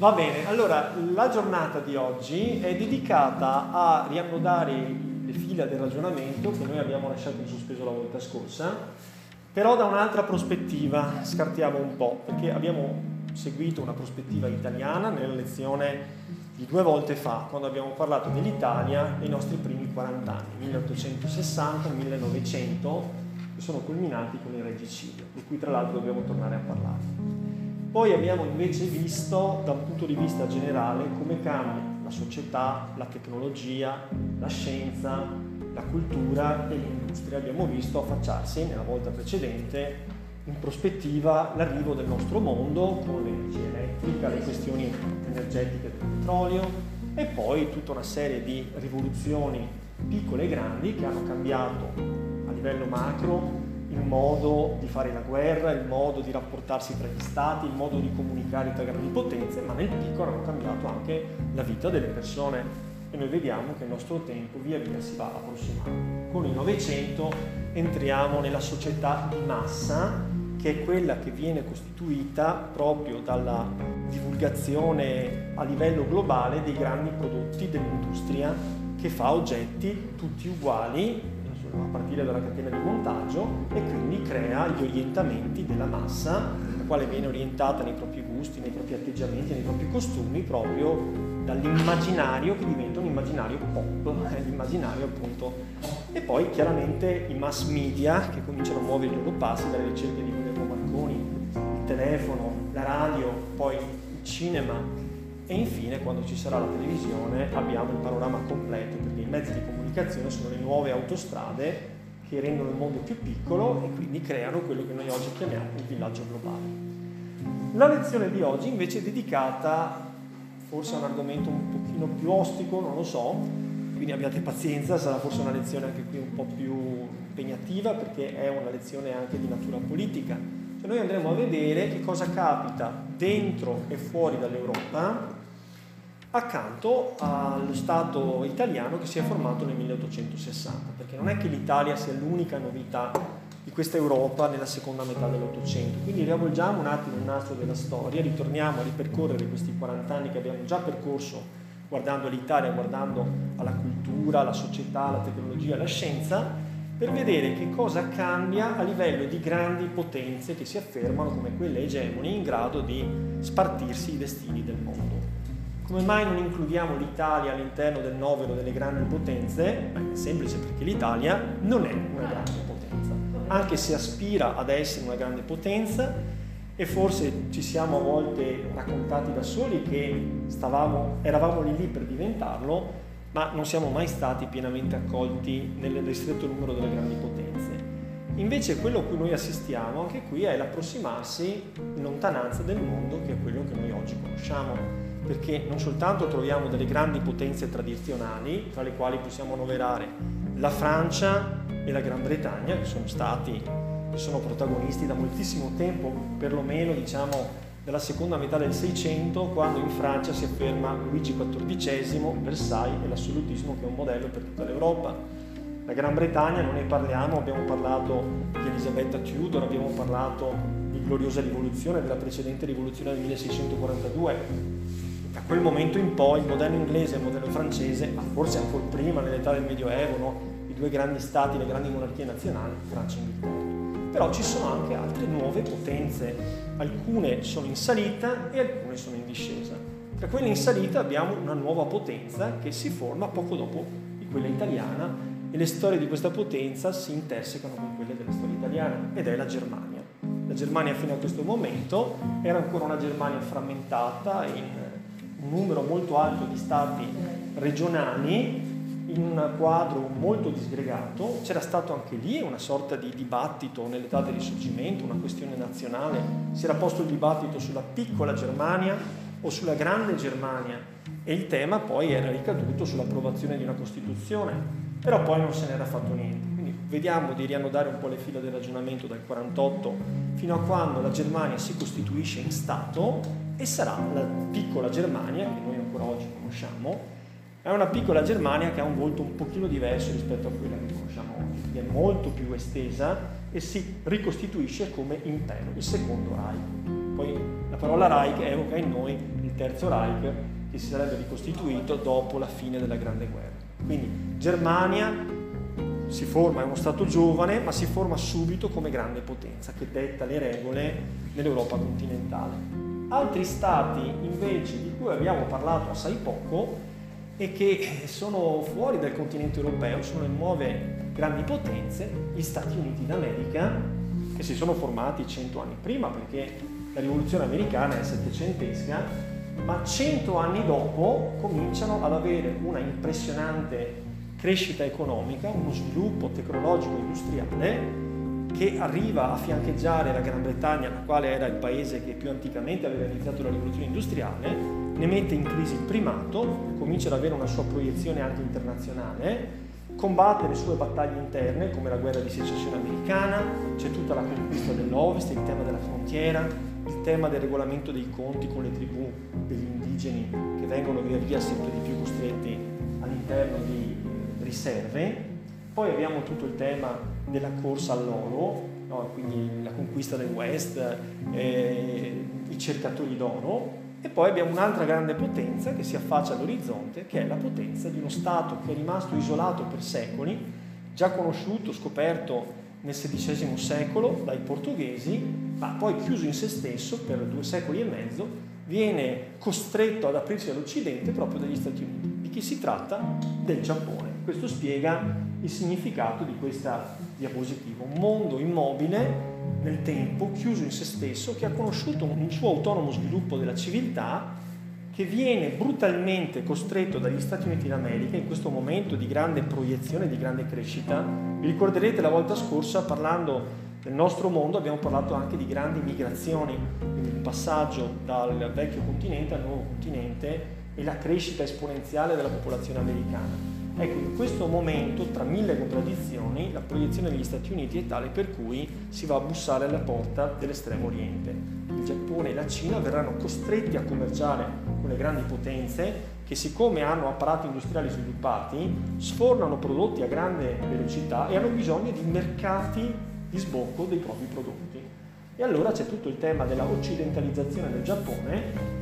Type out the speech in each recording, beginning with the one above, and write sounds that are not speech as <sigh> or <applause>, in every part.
Va bene, allora la giornata di oggi è dedicata a riannodare le fila del ragionamento che noi abbiamo lasciato in sospeso la volta scorsa, però da un'altra prospettiva, scartiamo un po', perché abbiamo seguito una prospettiva italiana nella lezione di due volte fa, quando abbiamo parlato dell'Italia nei nostri primi 40 anni, 1860 1900, che sono culminati con il regicidio, di cui tra l'altro dobbiamo tornare a parlare. Poi abbiamo invece visto da un punto di vista generale come cambia la società, la tecnologia, la scienza, la cultura e l'industria. Abbiamo visto affacciarsi nella volta precedente in prospettiva l'arrivo del nostro mondo con l'energia elettrica, le questioni energetiche del petrolio e poi tutta una serie di rivoluzioni piccole e grandi che hanno cambiato a livello macro il modo di fare la guerra, il modo di rapportarsi tra gli stati, il modo di comunicare tra grandi potenze, ma nel piccolo hanno cambiato anche la vita delle persone e noi vediamo che il nostro tempo via via si va approssimando. Con il Novecento entriamo nella società di massa che è quella che viene costituita proprio dalla divulgazione a livello globale dei grandi prodotti dell'industria che fa oggetti tutti uguali a partire dalla catena di montaggio e quindi crea gli orientamenti della massa, la quale viene orientata nei propri gusti, nei propri atteggiamenti, nei propri costumi, proprio dall'immaginario che diventa un immaginario pop, eh, l'immaginario appunto. E poi chiaramente i mass media che cominciano a muovere i loro passi dalle ricerche di Guillermo Marconi, il telefono, la radio, poi il cinema e infine quando ci sarà la televisione abbiamo il panorama completo perché i mezzi di comunicazione sono le nuove autostrade che rendono il mondo più piccolo e quindi creano quello che noi oggi chiamiamo il villaggio globale. La lezione di oggi invece è dedicata forse a un argomento un pochino più ostico, non lo so, quindi abbiate pazienza, sarà forse una lezione anche qui un po' più impegnativa perché è una lezione anche di natura politica. Cioè noi andremo a vedere che cosa capita dentro e fuori dall'Europa accanto allo Stato italiano che si è formato nel 1860, perché non è che l'Italia sia l'unica novità di questa Europa nella seconda metà dell'Ottocento. Quindi riavvolgiamo un attimo il nastro della storia, ritorniamo a ripercorrere questi 40 anni che abbiamo già percorso guardando l'Italia, guardando alla cultura, alla società, alla tecnologia, alla scienza, per vedere che cosa cambia a livello di grandi potenze che si affermano come quelle egemoni in grado di spartirsi i destini del mondo. Come mai non includiamo l'Italia all'interno del novero delle grandi potenze? Beh, è semplice perché l'Italia non è una grande potenza, anche se aspira ad essere una grande potenza e forse ci siamo a volte raccontati da soli che stavamo, eravamo lì lì per diventarlo, ma non siamo mai stati pienamente accolti nel ristretto numero delle grandi potenze. Invece quello a cui noi assistiamo anche qui è l'approssimarsi in lontananza del mondo che è quello che noi oggi conosciamo perché non soltanto troviamo delle grandi potenze tradizionali, tra le quali possiamo annoverare la Francia e la Gran Bretagna, che sono stati, sono protagonisti da moltissimo tempo, perlomeno diciamo dalla seconda metà del Seicento, quando in Francia si afferma Luigi XIV, Versailles e l'assolutismo che è un modello per tutta l'Europa. La Gran Bretagna non ne parliamo, abbiamo parlato di Elisabetta Tudor, abbiamo parlato di gloriosa rivoluzione, della precedente rivoluzione del 1642, da quel momento in poi il modello inglese e il modello francese, ma forse ancora prima nell'età del Medioevo, no? i due grandi stati, le grandi monarchie nazionali, Francia e Inghilterra. Però ci sono anche altre nuove potenze, alcune sono in salita e alcune sono in discesa. Tra quelle in salita abbiamo una nuova potenza che si forma poco dopo di quella italiana e le storie di questa potenza si intersecano con quelle della storia italiana ed è la Germania. La Germania fino a questo momento era ancora una Germania frammentata in un numero molto alto di stati regionali in un quadro molto disgregato, c'era stato anche lì una sorta di dibattito nell'età del risorgimento, una questione nazionale, si era posto il dibattito sulla piccola Germania o sulla grande Germania e il tema poi era ricaduto sull'approvazione di una Costituzione, però poi non se n'era fatto niente. Quindi vediamo di riannodare un po' le fila del ragionamento dal 48 fino a quando la Germania si costituisce in Stato e sarà la piccola Germania, che noi ancora oggi conosciamo, è una piccola Germania che ha un volto un pochino diverso rispetto a quella che conosciamo oggi, è molto più estesa e si ricostituisce come impero, il secondo Reich. Poi la parola Reich evoca in noi il Terzo Reich che si sarebbe ricostituito dopo la fine della Grande Guerra. Quindi Germania si forma, è uno Stato giovane, ma si forma subito come grande potenza che detta le regole nell'Europa continentale. Altri Stati invece di cui abbiamo parlato assai poco e che sono fuori dal continente europeo, sono le nuove grandi potenze, gli Stati Uniti d'America, che si sono formati cento anni prima perché la rivoluzione americana è settecentesca, ma cento anni dopo cominciano ad avere una impressionante crescita economica, uno sviluppo tecnologico industriale che arriva a fiancheggiare la Gran Bretagna, la quale era il paese che più anticamente aveva iniziato la rivoluzione industriale, ne mette in crisi il primato, comincia ad avere una sua proiezione anche internazionale, combatte le sue battaglie interne come la guerra di secessione americana, c'è tutta la conquista dell'Ovest, il tema della frontiera, il tema del regolamento dei conti con le tribù degli indigeni che vengono via via sempre di più costretti all'interno di riserve. Poi abbiamo tutto il tema della corsa all'oro, no? quindi la conquista del West, eh, i cercatori d'oro, e poi abbiamo un'altra grande potenza che si affaccia all'orizzonte, che è la potenza di uno Stato che è rimasto isolato per secoli, già conosciuto, scoperto nel XVI secolo dai portoghesi, ma poi chiuso in se stesso per due secoli e mezzo, viene costretto ad aprirsi all'Occidente proprio dagli Stati Uniti. Di chi si tratta? Del Giappone. Questo spiega il significato di questa diapositiva. Un mondo immobile nel tempo, chiuso in se stesso, che ha conosciuto un suo autonomo sviluppo della civiltà, che viene brutalmente costretto dagli Stati Uniti d'America in questo momento di grande proiezione, di grande crescita. Vi ricorderete la volta scorsa parlando del nostro mondo abbiamo parlato anche di grandi migrazioni, quindi il passaggio dal vecchio continente al nuovo continente e la crescita esponenziale della popolazione americana. Ecco, in questo momento, tra mille contraddizioni, la proiezione degli Stati Uniti è tale per cui si va a bussare alla porta dell'estremo oriente. Il Giappone e la Cina verranno costretti a commerciare con le grandi potenze che siccome hanno apparati industriali sviluppati, sfornano prodotti a grande velocità e hanno bisogno di mercati di sbocco dei propri prodotti. E allora c'è tutto il tema della occidentalizzazione del Giappone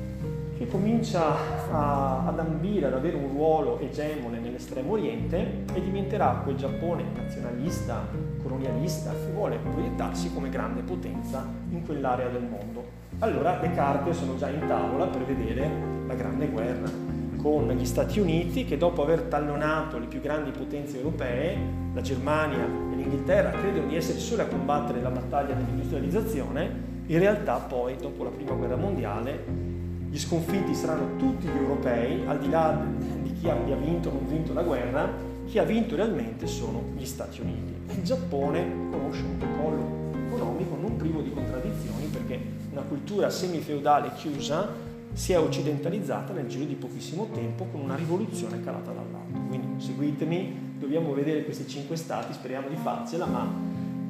che comincia a, ad ambire ad avere un ruolo egemone nell'estremo oriente e diventerà quel Giappone nazionalista, colonialista, che vuole proiettarsi come grande potenza in quell'area del mondo. Allora le carte sono già in tavola per vedere la grande guerra con gli Stati Uniti che dopo aver tallonato le più grandi potenze europee, la Germania e l'Inghilterra, credono di essere sole a combattere la battaglia dell'industrializzazione, in realtà poi dopo la prima guerra mondiale gli sconfitti saranno tutti gli europei, al di là di chi abbia vinto o non vinto la guerra, chi ha vinto realmente sono gli Stati Uniti. Il Giappone conosce un protocollo economico non privo di contraddizioni perché una cultura semifeudale chiusa si è occidentalizzata nel giro di pochissimo tempo con una rivoluzione calata dall'alto. Quindi seguitemi, dobbiamo vedere questi cinque stati, speriamo di farcela, ma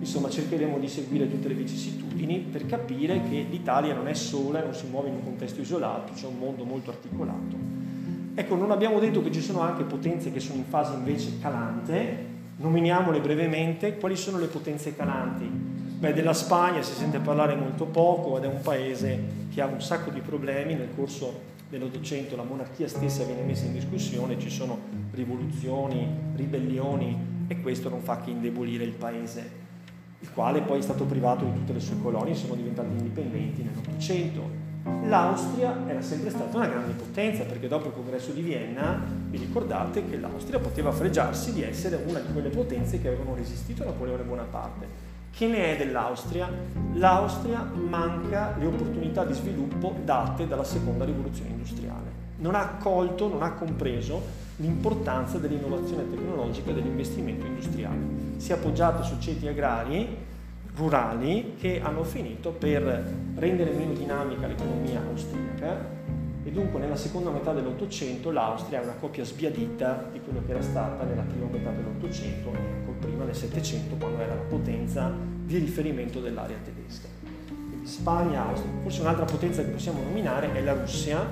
Insomma, cercheremo di seguire tutte le vicissitudini per capire che l'Italia non è sola, non si muove in un contesto isolato, c'è un mondo molto articolato. Ecco, non abbiamo detto che ci sono anche potenze che sono in fase invece calante, nominiamole brevemente. Quali sono le potenze calanti? Beh, della Spagna si sente parlare molto poco ed è un paese che ha un sacco di problemi. Nel corso dell'Ottocento la monarchia stessa viene messa in discussione, ci sono rivoluzioni, ribellioni e questo non fa che indebolire il paese il quale poi è stato privato di tutte le sue colonie, sono diventati indipendenti nell'Ottocento. L'Austria era sempre stata una grande potenza perché dopo il congresso di Vienna vi ricordate che l'Austria poteva fregiarsi di essere una di quelle potenze che avevano resistito a Napoleone Bonaparte. Che ne è dell'Austria? L'Austria manca le opportunità di sviluppo date dalla seconda rivoluzione industriale. Non ha accolto, non ha compreso l'importanza dell'innovazione tecnologica e dell'investimento industriale. Si è appoggiata su ceti agrari rurali che hanno finito per rendere meno dinamica l'economia austriaca e dunque nella seconda metà dell'Ottocento l'Austria è una coppia sbiadita di quello che era stata nella prima metà dell'Ottocento e col prima nel Settecento quando era la potenza di riferimento dell'area tedesca. Quindi Spagna, Austria, forse un'altra potenza che possiamo nominare è la Russia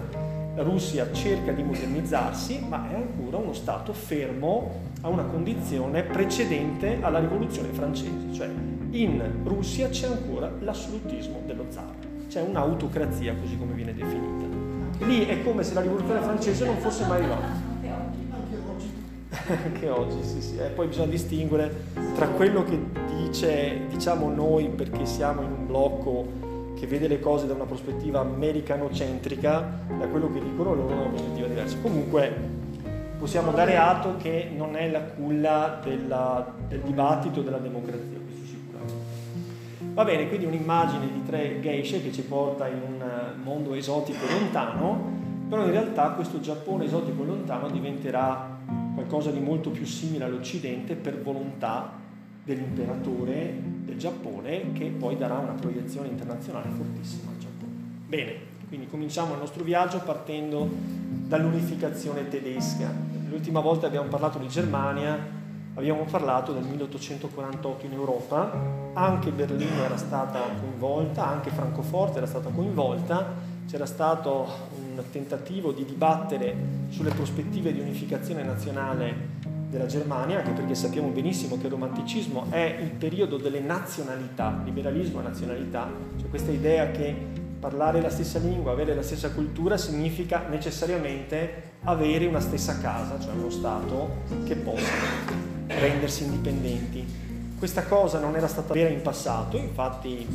la Russia cerca di modernizzarsi, ma è ancora uno Stato fermo a una condizione precedente alla rivoluzione francese, cioè in Russia c'è ancora l'assolutismo dello zar, c'è un'autocrazia così come viene definita. Lì è come se la rivoluzione francese non fosse mai arrivata. <laughs> Anche oggi, sì, sì. E poi bisogna distinguere tra quello che dice, diciamo noi, perché siamo in un blocco che vede le cose da una prospettiva americanocentrica, da quello che dicono loro da una prospettiva diversa. Comunque possiamo dare atto che non è la culla della, del dibattito della democrazia, questo sicuramente. Va bene, quindi un'immagine di tre geishe che ci porta in un mondo esotico lontano, però in realtà questo Giappone esotico lontano diventerà qualcosa di molto più simile all'Occidente per volontà dell'imperatore del Giappone che poi darà una proiezione internazionale fortissima al Giappone. Bene, quindi cominciamo il nostro viaggio partendo dall'unificazione tedesca. L'ultima volta abbiamo parlato di Germania, abbiamo parlato del 1848 in Europa, anche Berlino era stata coinvolta, anche Francoforte era stata coinvolta, c'era stato un tentativo di dibattere sulle prospettive di unificazione nazionale della Germania, anche perché sappiamo benissimo che il romanticismo è il periodo delle nazionalità, liberalismo e nazionalità, cioè questa idea che parlare la stessa lingua, avere la stessa cultura significa necessariamente avere una stessa casa, cioè uno Stato che possa rendersi indipendenti. Questa cosa non era stata vera in passato, infatti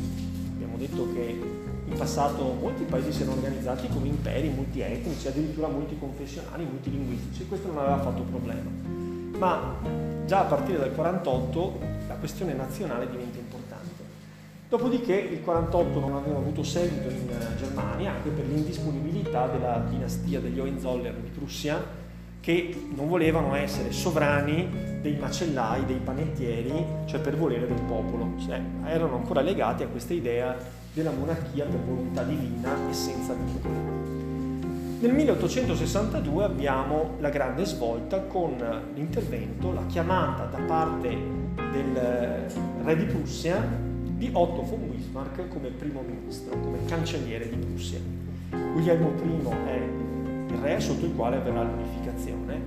abbiamo detto che in passato molti paesi si erano organizzati come imperi multietnici, addirittura multiconfessionali, multilinguistici, questo non aveva fatto problema ma già a partire dal 48 la questione nazionale diventa importante. Dopodiché il 48 non aveva avuto seguito in eh, Germania anche per l'indisponibilità della dinastia degli Hohenzollern di Prussia che non volevano essere sovrani dei macellai, dei panettieri, cioè per volere del popolo, cioè, erano ancora legati a questa idea della monarchia per volontà divina e senza vincoli. Nel 1862 abbiamo la grande svolta con l'intervento, la chiamata da parte del eh, re di Prussia di Otto von Bismarck come primo ministro, come cancelliere di Prussia. Guglielmo I è il re sotto il quale avverrà l'unificazione.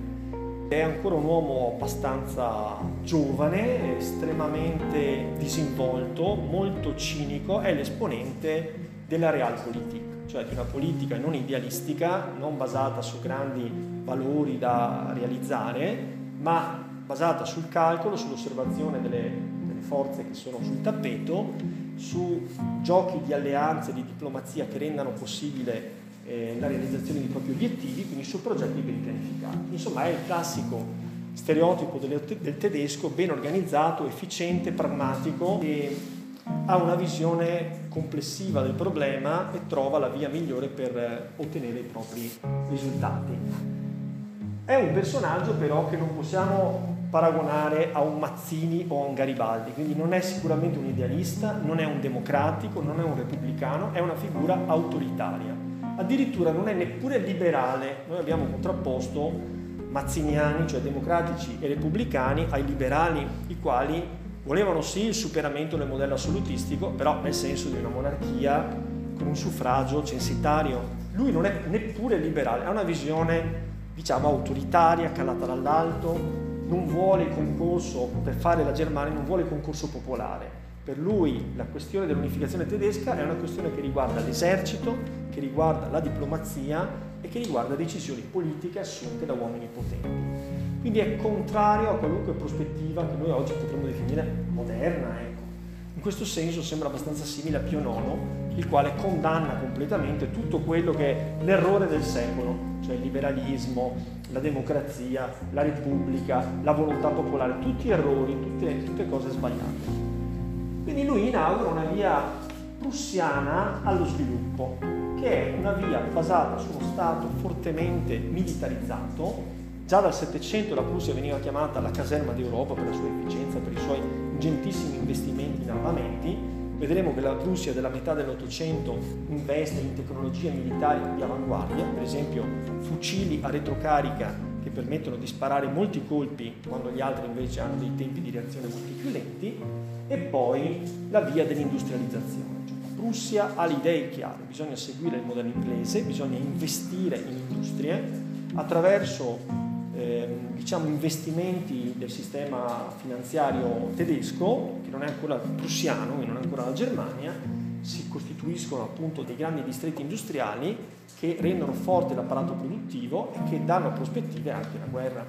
È ancora un uomo abbastanza giovane, estremamente disinvolto, molto cinico, è l'esponente della realpolitik cioè di una politica non idealistica, non basata su grandi valori da realizzare, ma basata sul calcolo, sull'osservazione delle, delle forze che sono sul tappeto, su giochi di alleanze, di diplomazia che rendano possibile eh, la realizzazione di propri obiettivi, quindi su progetti ben pianificati. Insomma è il classico stereotipo del tedesco ben organizzato, efficiente, pragmatico e ha una visione complessiva del problema e trova la via migliore per eh, ottenere i propri risultati. È un personaggio però che non possiamo paragonare a un Mazzini o a un Garibaldi, quindi non è sicuramente un idealista, non è un democratico, non è un repubblicano, è una figura autoritaria. Addirittura non è neppure liberale, noi abbiamo contrapposto mazziniani, cioè democratici e repubblicani, ai liberali, i quali Volevano sì il superamento del modello assolutistico, però nel senso di una monarchia con un suffragio censitario. Lui non è neppure liberale, ha una visione, diciamo, autoritaria, calata dall'alto, non vuole il concorso, per fare la Germania, non vuole il concorso popolare. Per lui la questione dell'unificazione tedesca è una questione che riguarda l'esercito, che riguarda la diplomazia e che riguarda decisioni politiche assunte da uomini potenti. Quindi è contrario a qualunque prospettiva che noi oggi potremmo definire moderna. Ecco. In questo senso sembra abbastanza simile a Pio IX, il quale condanna completamente tutto quello che è l'errore del secolo, cioè il liberalismo, la democrazia, la repubblica, la volontà popolare, tutti errori, tutte, tutte cose sbagliate. Quindi lui inaugura una via prussiana allo sviluppo, che è una via basata su uno Stato fortemente militarizzato, Già dal Settecento la Prussia veniva chiamata la caserma d'Europa per la sua efficienza, per i suoi ingentissimi investimenti in armamenti. Vedremo che la Prussia della metà dell'Ottocento investe in tecnologie militari di avanguardia, per esempio fucili a retrocarica che permettono di sparare molti colpi quando gli altri invece hanno dei tempi di reazione molto più lenti, e poi la via dell'industrializzazione. Cioè, Prussia ha le idee chiare, bisogna seguire il modello inglese, bisogna investire in industrie attraverso eh, diciamo, investimenti del sistema finanziario tedesco, che non è ancora prussiano, che non è ancora la Germania, si costituiscono appunto dei grandi distretti industriali che rendono forte l'apparato produttivo e che danno prospettive anche alla guerra.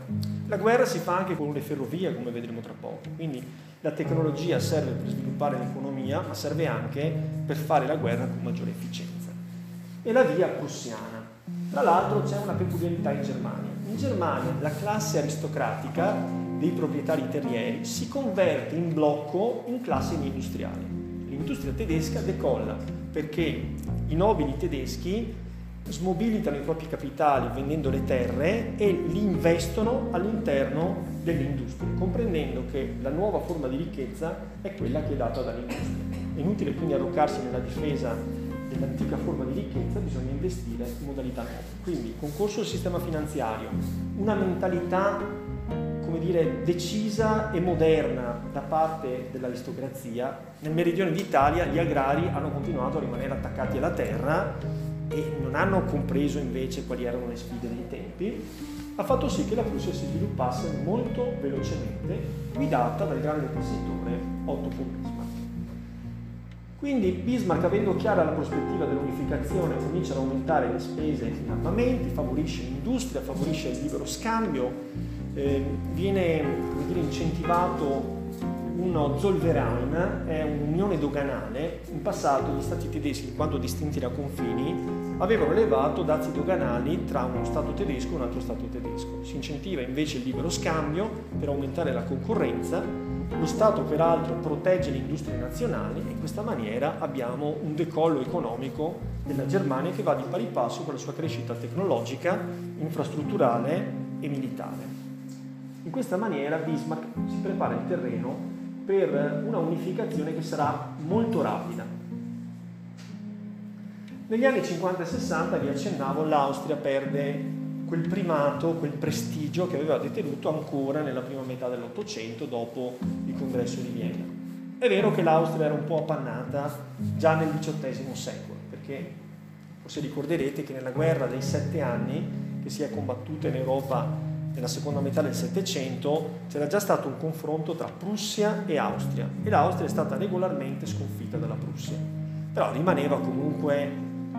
La guerra si fa anche con le ferrovie, come vedremo tra poco, quindi la tecnologia serve per sviluppare l'economia, ma serve anche per fare la guerra con maggiore efficienza. E la via prussiana. Tra l'altro c'è una peculiarità in Germania. Germania la classe aristocratica dei proprietari terrieri si converte in blocco in classe industriale. L'industria tedesca decolla perché i nobili tedeschi smobilitano i propri capitali vendendo le terre e li investono all'interno delle industrie, comprendendo che la nuova forma di ricchezza è quella che è data dall'industria. È inutile quindi arroccarsi nella difesa dell'antica forma di ricchezza, in modalità nuove. Quindi concorso al sistema finanziario, una mentalità come dire, decisa e moderna da parte dell'aristocrazia. Nel meridione d'Italia gli agrari hanno continuato a rimanere attaccati alla terra e non hanno compreso invece quali erano le sfide dei tempi, ha fatto sì che la Prussia si sviluppasse molto velocemente, guidata dal grande investitore Otto Bismarck. Quindi Bismarck, avendo chiara la prospettiva dell'unificazione, comincia ad aumentare le spese in armamenti, favorisce l'industria, favorisce il libero scambio, eh, viene dire, incentivato uno Zollverein, è un'unione doganale. In passato gli stati tedeschi, quando distinti da confini, avevano elevato dazi doganali tra uno Stato tedesco e un altro Stato tedesco. Si incentiva invece il libero scambio per aumentare la concorrenza. Lo Stato peraltro protegge le industrie nazionali e in questa maniera abbiamo un decollo economico della Germania che va di pari passo con la sua crescita tecnologica, infrastrutturale e militare. In questa maniera Bismarck si prepara il terreno per una unificazione che sarà molto rapida. Negli anni 50 e 60, vi accennavo, l'Austria perde quel primato, quel prestigio che aveva detenuto ancora nella prima metà dell'Ottocento dopo il congresso di Vienna. È vero che l'Austria era un po' appannata già nel XVIII secolo, perché forse ricorderete che nella guerra dei sette anni che si è combattuta in Europa nella seconda metà del Settecento c'era già stato un confronto tra Prussia e Austria e l'Austria è stata regolarmente sconfitta dalla Prussia. Però rimaneva comunque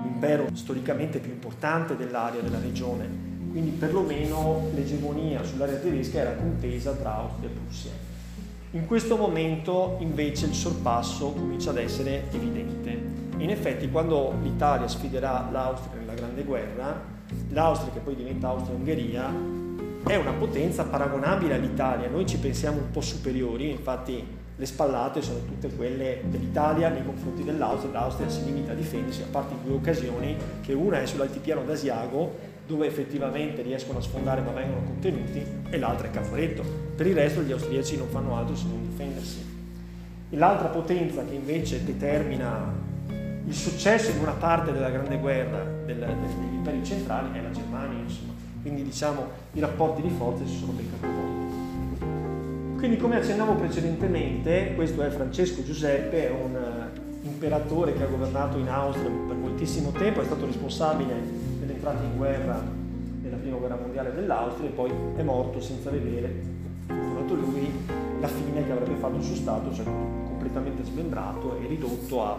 l'impero storicamente più importante dell'area, della regione, quindi perlomeno l'egemonia sull'area tedesca era contesa tra Austria e Prussia. In questo momento invece il sorpasso comincia ad essere evidente. In effetti quando l'Italia sfiderà l'Austria nella Grande Guerra, l'Austria che poi diventa Austria-Ungheria è una potenza paragonabile all'Italia, noi ci pensiamo un po' superiori, infatti le spallate sono tutte quelle dell'Italia nei confronti dell'Austria, l'Austria si limita a difendersi a parte in due occasioni, che una è sull'altipiano d'Asiago, dove effettivamente riescono a sfondare ma vengono contenuti, e l'altra è Caporetto. Per il resto gli austriaci non fanno altro se non difendersi. L'altra potenza che invece determina il successo in una parte della grande guerra del, degli imperi centrali è la Germania, insomma quindi diciamo i rapporti di forza si sono ben capovolti. Quindi come accennavo precedentemente, questo è Francesco Giuseppe, è un uh, imperatore che ha governato in Austria per moltissimo tempo, è stato responsabile dell'entrata in guerra nella prima guerra mondiale dell'Austria e poi è morto senza vedere, fortunato lui, la fine che avrebbe fatto il suo Stato, cioè completamente smembrato e ridotto a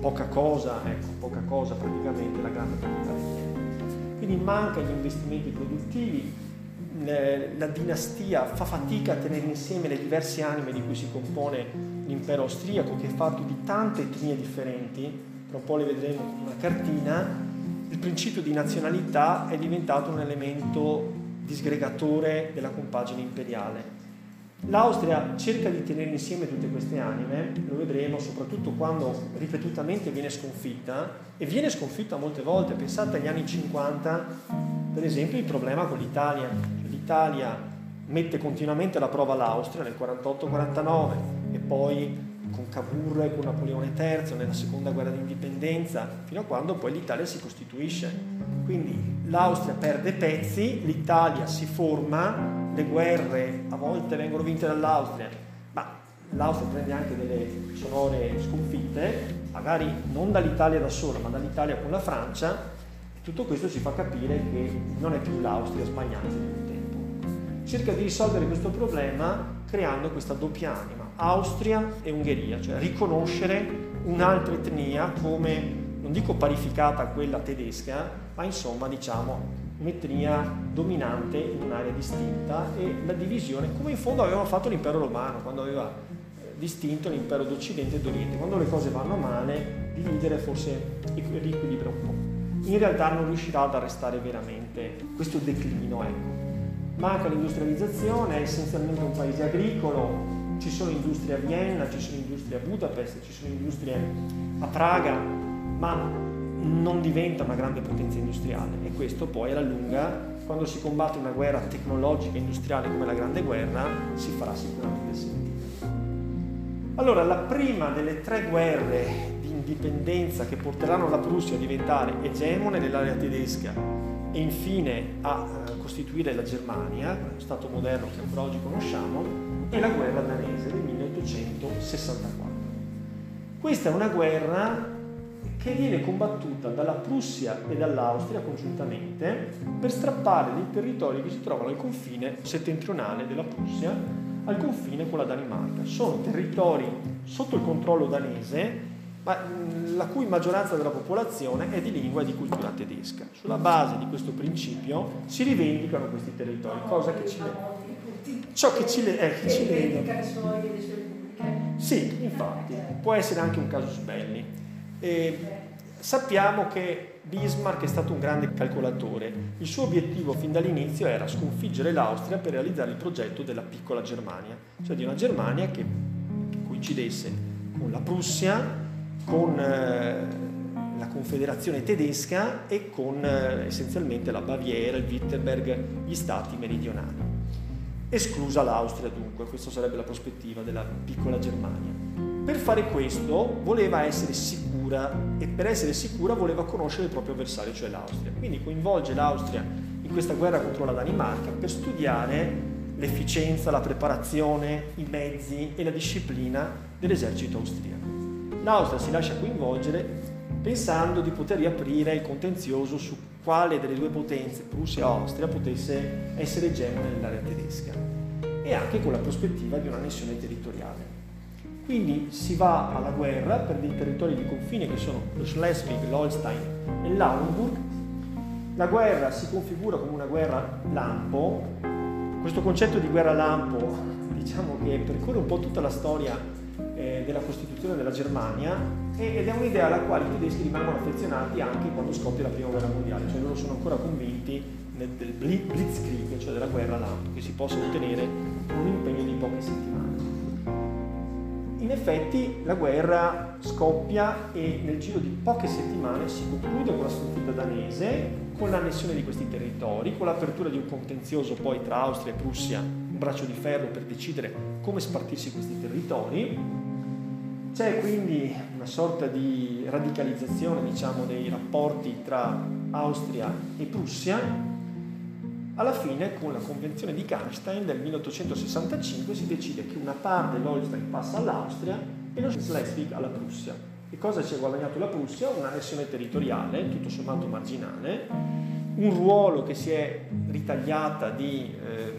poca cosa, ecco, poca cosa praticamente la grande capitale quindi manca gli investimenti produttivi, la dinastia fa fatica a tenere insieme le diverse anime di cui si compone l'impero austriaco, che è fatto di tante etnie differenti, tra un po' le vedremo con una cartina, il principio di nazionalità è diventato un elemento disgregatore della compagine imperiale. L'Austria cerca di tenere insieme tutte queste anime, lo vedremo soprattutto quando ripetutamente viene sconfitta e viene sconfitta molte volte. Pensate agli anni 50, per esempio, il problema con l'Italia. L'Italia mette continuamente alla prova l'Austria nel 48-49 e poi con Cavour e con Napoleone III nella seconda guerra d'indipendenza, fino a quando poi l'Italia si costituisce. Quindi l'Austria perde pezzi, l'Italia si forma, le guerre a volte vengono vinte dall'Austria, ma l'Austria prende anche delle sonore sconfitte, magari non dall'Italia da sola, ma dall'Italia con la Francia, tutto questo ci fa capire che non è più l'Austria sbagliata un tempo. Cerca di risolvere questo problema creando questa doppia anima, Austria e Ungheria, cioè riconoscere un'altra etnia come, non dico parificata a quella tedesca, ma insomma diciamo un'etnia dominante in un'area distinta e la divisione, come in fondo aveva fatto l'impero romano, quando aveva eh, distinto l'impero d'Occidente e d'Oriente. Quando le cose vanno male, dividere forse riequilibra un po'. In realtà non riuscirà ad arrestare veramente questo declino. Ecco. Manca l'industrializzazione, è essenzialmente un paese agricolo, ci sono industrie a Vienna, ci sono industrie a Budapest, ci sono industrie a Praga, ma non diventa una grande potenza industriale e questo poi alla lunga, quando si combatte una guerra tecnologica e industriale come la Grande Guerra, si farà sicuramente sentire. Allora, la prima delle tre guerre di indipendenza che porteranno la Prussia a diventare egemone nell'area tedesca e infine a eh, costituire la Germania, lo Stato moderno che ancora oggi conosciamo, e la guerra danese del 1864. Questa è una guerra che viene combattuta dalla Prussia e dall'Austria congiuntamente per strappare dei territori che si trovano al confine settentrionale della Prussia, al confine con la Danimarca. Sono territori sotto il controllo danese, ma la cui maggioranza della popolazione è di lingua e di cultura tedesca. Sulla base di questo principio si rivendicano questi territori, cosa che ci ciò che ci, le, eh, che ci lega. Sì, infatti, può essere anche un casus belli. E sappiamo che Bismarck è stato un grande calcolatore. Il suo obiettivo fin dall'inizio era sconfiggere l'Austria per realizzare il progetto della piccola Germania, cioè di una Germania che, che coincidesse con la Prussia, con eh, la Confederazione tedesca e con eh, essenzialmente la Baviera, il Wittenberg, gli stati meridionali. Esclusa l'Austria dunque, questa sarebbe la prospettiva della piccola Germania. Per fare questo voleva essere sicura e per essere sicura voleva conoscere il proprio avversario, cioè l'Austria. Quindi coinvolge l'Austria in questa guerra contro la Danimarca per studiare l'efficienza, la preparazione, i mezzi e la disciplina dell'esercito austriaco. L'Austria si lascia coinvolgere pensando di poter riaprire il contenzioso su quale delle due potenze, Prussia e Austria, potesse essere egemone nell'area tedesca e anche con la prospettiva di un'annessione territoriale. Quindi si va alla guerra per dei territori di confine che sono lo Schleswig, l'Holstein e l'Auenburg. La guerra si configura come una guerra lampo. Questo concetto di guerra lampo <laughs> diciamo che percorre un po' tutta la storia eh, della Costituzione della Germania ed è un'idea alla quale i tedeschi rimangono affezionati anche quando scoppia la prima guerra mondiale, cioè loro sono ancora convinti del blitzkrieg, cioè della guerra lampo, che si possa ottenere con un impegno di poche settimane. In effetti la guerra scoppia e nel giro di poche settimane si conclude con la sconfitta danese, con l'annessione di questi territori, con l'apertura di un contenzioso poi tra Austria e Prussia, un braccio di ferro per decidere come spartirsi questi territori, c'è quindi una sorta di radicalizzazione diciamo, dei rapporti tra Austria e Prussia. Alla fine, con la Convenzione di Karnstein del 1865, si decide che una parte dell'Holstein passa all'Austria e lo Schleswig alla Prussia. E cosa ci ha guadagnato la Prussia? Un'annessione territoriale, tutto sommato marginale, un ruolo che si è ritagliata di, eh,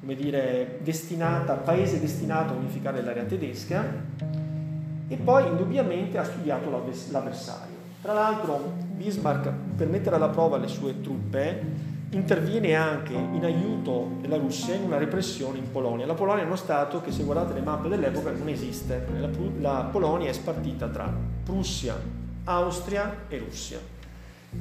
come dire, destinata, paese destinato a unificare l'area tedesca, e poi indubbiamente ha studiato l'avversario. Tra l'altro Bismarck, per mettere alla prova le sue truppe, interviene anche in aiuto della Russia in una repressione in Polonia. La Polonia è uno Stato che, se guardate le mappe dell'epoca, non esiste. La, Polonia è spartita tra Prussia, Austria e Russia.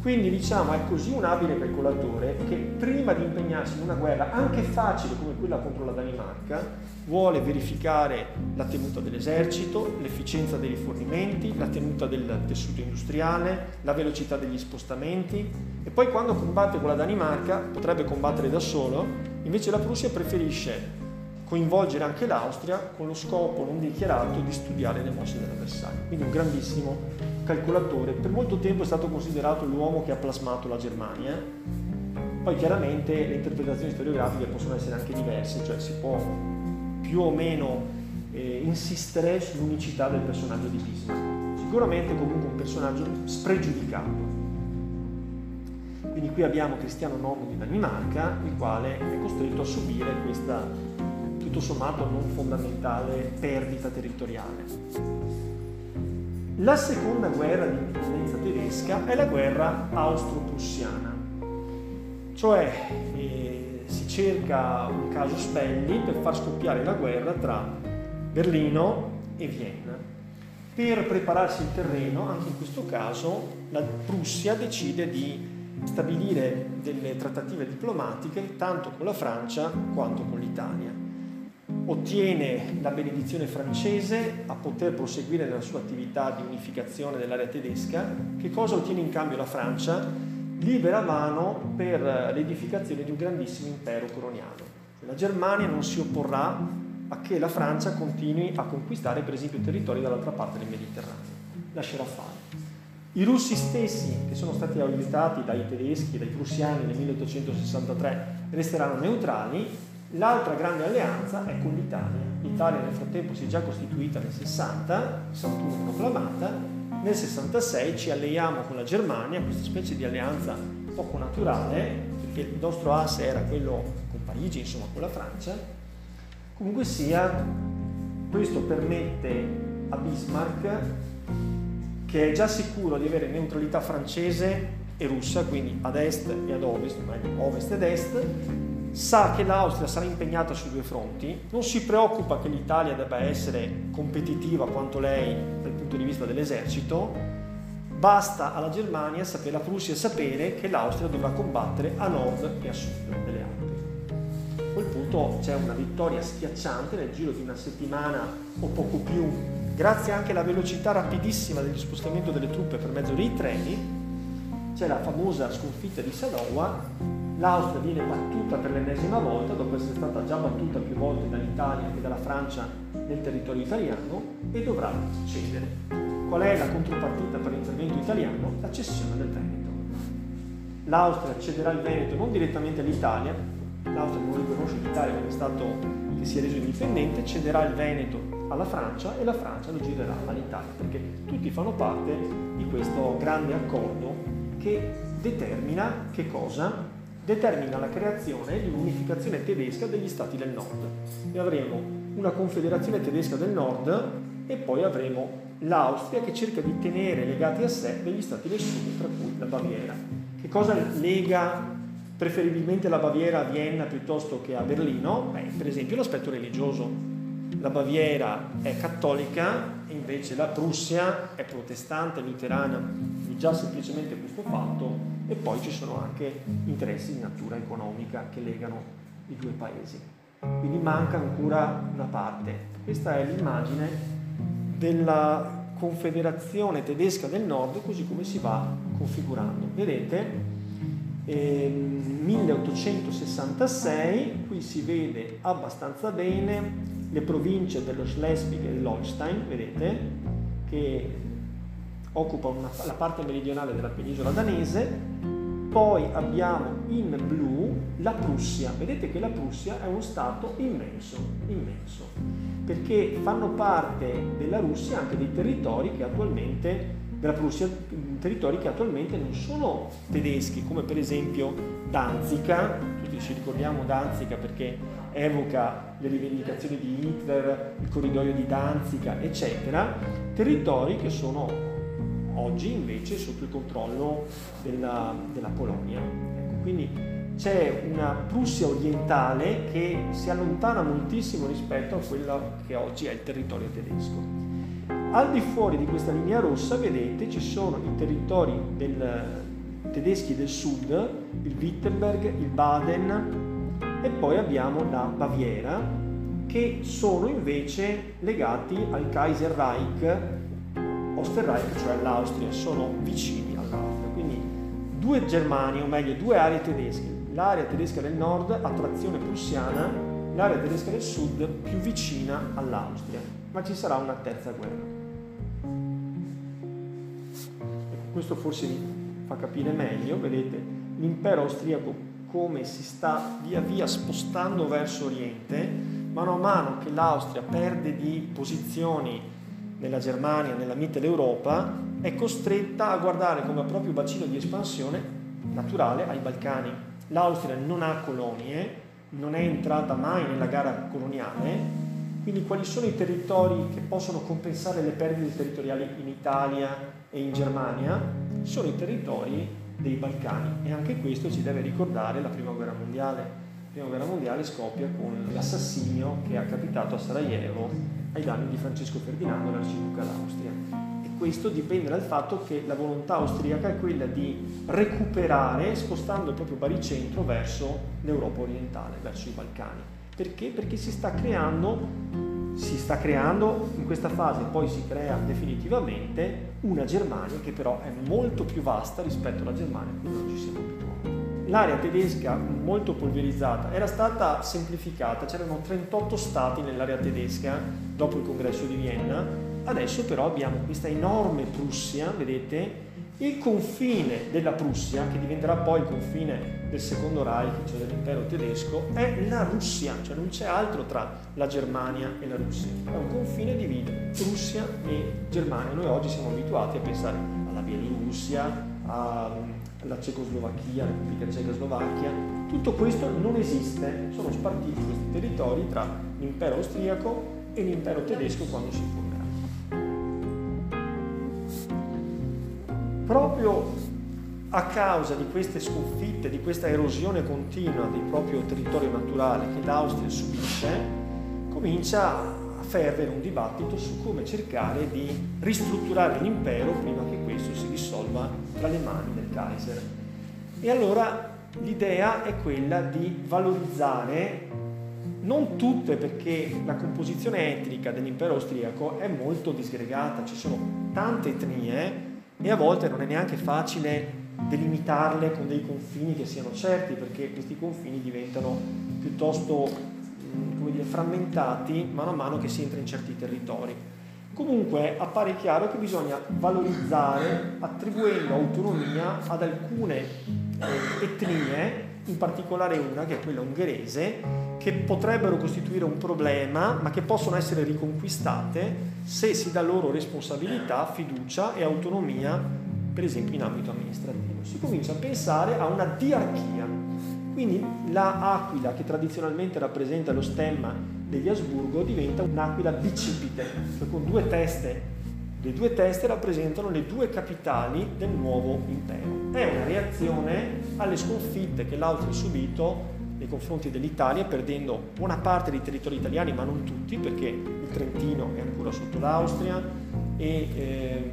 Quindi diciamo è così un abile calcolatore che prima di impegnarsi in una guerra anche facile come quella contro la Danimarca vuole verificare la tenuta dell'esercito, l'efficienza dei rifornimenti, la tenuta del tessuto industriale, la velocità degli spostamenti e poi quando combatte con la Danimarca potrebbe combattere da solo, invece la Prussia preferisce coinvolgere anche l'Austria con lo scopo non dichiarato di studiare le mosse dell'avversario. Quindi un grandissimo calcolatore. Per molto tempo è stato considerato l'uomo che ha plasmato la Germania. Poi chiaramente le interpretazioni storiografiche possono essere anche diverse, cioè si può più o meno eh, insistere sull'unicità del personaggio di Bismarck. Sicuramente comunque un personaggio spregiudicato. Quindi qui abbiamo Cristiano IX di Danimarca, il quale è costretto a subire questa, tutto sommato non fondamentale perdita territoriale. La seconda guerra di indipendenza tedesca è la guerra austro-prussiana, cioè eh, si cerca un casus belli per far scoppiare la guerra tra Berlino e Vienna. Per prepararsi il terreno, anche in questo caso, la Prussia decide di stabilire delle trattative diplomatiche tanto con la Francia quanto con l'Italia. Ottiene la benedizione francese a poter proseguire nella sua attività di unificazione dell'area tedesca. Che cosa ottiene in cambio la Francia? Libera mano per l'edificazione di un grandissimo impero coloniale. La Germania non si opporrà a che la Francia continui a conquistare per esempio territori dall'altra parte del Mediterraneo. Lascerà fare. I russi stessi, che sono stati aiutati dai tedeschi, dai prussiani nel 1863, resteranno neutrali. L'altra grande alleanza è con l'Italia. L'Italia nel frattempo si è già costituita nel 60, 61 proclamata, nel 66 ci alleiamo con la Germania, questa specie di alleanza poco naturale, perché il nostro asse era quello con Parigi, insomma con la Francia. Comunque sia, questo permette a Bismarck che è già sicuro di avere neutralità francese e russa, quindi ad est e ad ovest, meglio ovest ed est, sa che l'Austria sarà impegnata sui due fronti, non si preoccupa che l'Italia debba essere competitiva quanto lei punto di vista dell'esercito, basta alla Germania, alla Prussia sapere che l'Austria dovrà combattere a nord e a sud delle Alpi. A quel punto c'è una vittoria schiacciante nel giro di una settimana o poco più. Grazie anche alla velocità rapidissima dello spostamento delle truppe per mezzo dei treni, c'è la famosa sconfitta di Sadowa, l'Austria viene battuta per l'ennesima volta, dopo essere stata già battuta più volte dall'Italia e dalla Francia nel territorio italiano, e dovrà cedere. Qual è la contropartita per l'intervento italiano? La cessione del Veneto. L'Austria cederà il Veneto non direttamente all'Italia, l'Austria non riconosce l'Italia come Stato che si è reso indipendente, cederà il Veneto alla Francia e la Francia lo girerà all'Italia, perché tutti fanno parte di questo grande accordo che determina che cosa? Determina la creazione di un'unificazione tedesca degli stati del nord. E avremo una confederazione tedesca del nord e poi avremo l'Austria che cerca di tenere legati a sé degli stati del sud, tra cui la Baviera. Che cosa lega preferibilmente la Baviera a Vienna piuttosto che a Berlino? Beh, per esempio l'aspetto religioso la Baviera è cattolica e invece la Prussia è protestante, luterana, quindi già semplicemente questo fatto e poi ci sono anche interessi di natura economica che legano i due paesi. Quindi manca ancora una parte. Questa è l'immagine della Confederazione tedesca del nord così come si va configurando. Vedete? Eh, 1866, qui si vede abbastanza bene le province dello Schleswig e dell'Holstein, vedete, che occupano una, la parte meridionale della penisola danese, poi abbiamo in blu la Prussia, vedete che la Prussia è uno stato immenso, immenso, perché fanno parte della Russia anche dei territori che attualmente, Prussia, territori che attualmente non sono tedeschi, come per esempio Danzica, tutti ci ricordiamo Danzica perché evoca le rivendicazioni di Hitler, il corridoio di Danzica, eccetera, territori che sono oggi invece sotto il controllo della, della Polonia. Ecco, quindi c'è una Prussia orientale che si allontana moltissimo rispetto a quello che oggi è il territorio tedesco. Al di fuori di questa linea rossa, vedete, ci sono i territori del, tedeschi del sud, il Wittenberg, il Baden, e poi abbiamo la Baviera che sono invece legati al Kaiserreich, Osterreich, cioè all'Austria, sono vicini all'Austria. Quindi due Germanie, o meglio due aree tedesche, l'area tedesca del nord a trazione prussiana, l'area tedesca del sud più vicina all'Austria, ma ci sarà una terza guerra. Questo forse vi fa capire meglio, vedete, l'impero austriaco come si sta via via spostando verso oriente, mano a mano che l'Austria perde di posizioni nella Germania, nella Mitteleuropa, è costretta a guardare come proprio bacino di espansione naturale ai Balcani. L'Austria non ha colonie, non è entrata mai nella gara coloniale, quindi quali sono i territori che possono compensare le perdite territoriali in Italia e in Germania? Sono i territori dei Balcani e anche questo ci deve ricordare la Prima Guerra Mondiale. La Prima Guerra Mondiale scoppia con l'assassinio che è capitato a Sarajevo ai danni di Francesco Ferdinando, l'arciduca d'Austria. Questo dipende dal fatto che la volontà austriaca è quella di recuperare spostando il proprio baricentro verso l'Europa orientale, verso i Balcani. Perché? Perché si sta creando si sta creando in questa fase, poi si crea definitivamente una Germania che però è molto più vasta rispetto alla Germania a cui noi ci siamo abituati. L'area tedesca molto polverizzata era stata semplificata, c'erano 38 stati nell'area tedesca dopo il congresso di Vienna, adesso però abbiamo questa enorme Prussia, vedete, il confine della Prussia, che diventerà poi il confine del secondo Reich, cioè dell'impero tedesco, è la Russia, cioè non c'è altro tra la Germania e la Russia. È un confine divide Russia e Germania. Noi oggi siamo abituati a pensare alla Bielorussia, alla Cecoslovacchia, alla Repubblica Cecoslovacchia. Tutto questo non esiste, sono spartiti questi territori tra l'impero austriaco e l'impero tedesco quando si formerà. Proprio a causa di queste sconfitte, di questa erosione continua del proprio territorio naturale che l'Austria subisce, comincia a fervere un dibattito su come cercare di ristrutturare l'impero prima che questo si dissolva tra le mani del Kaiser. E allora l'idea è quella di valorizzare non tutte perché la composizione etnica dell'impero austriaco è molto disgregata, ci sono tante etnie e a volte non è neanche facile delimitarle con dei confini che siano certi perché questi confini diventano piuttosto mm, dire, frammentati mano a mano che si entra in certi territori. Comunque appare chiaro che bisogna valorizzare attribuendo autonomia ad alcune eh, etnie, in particolare una che è quella ungherese, che potrebbero costituire un problema, ma che possono essere riconquistate se si dà loro responsabilità, fiducia e autonomia, per esempio in ambito amministrativo. Si comincia a pensare a una diarchia. Quindi l'aquila che tradizionalmente rappresenta lo stemma degli Asburgo diventa un'aquila bicipite, cioè con due teste. Le due teste rappresentano le due capitali del nuovo impero. È una reazione alle sconfitte che l'Austria ha subito nei confronti dell'Italia, perdendo buona parte dei territori italiani, ma non tutti, perché il Trentino è ancora sotto l'Austria e ehm,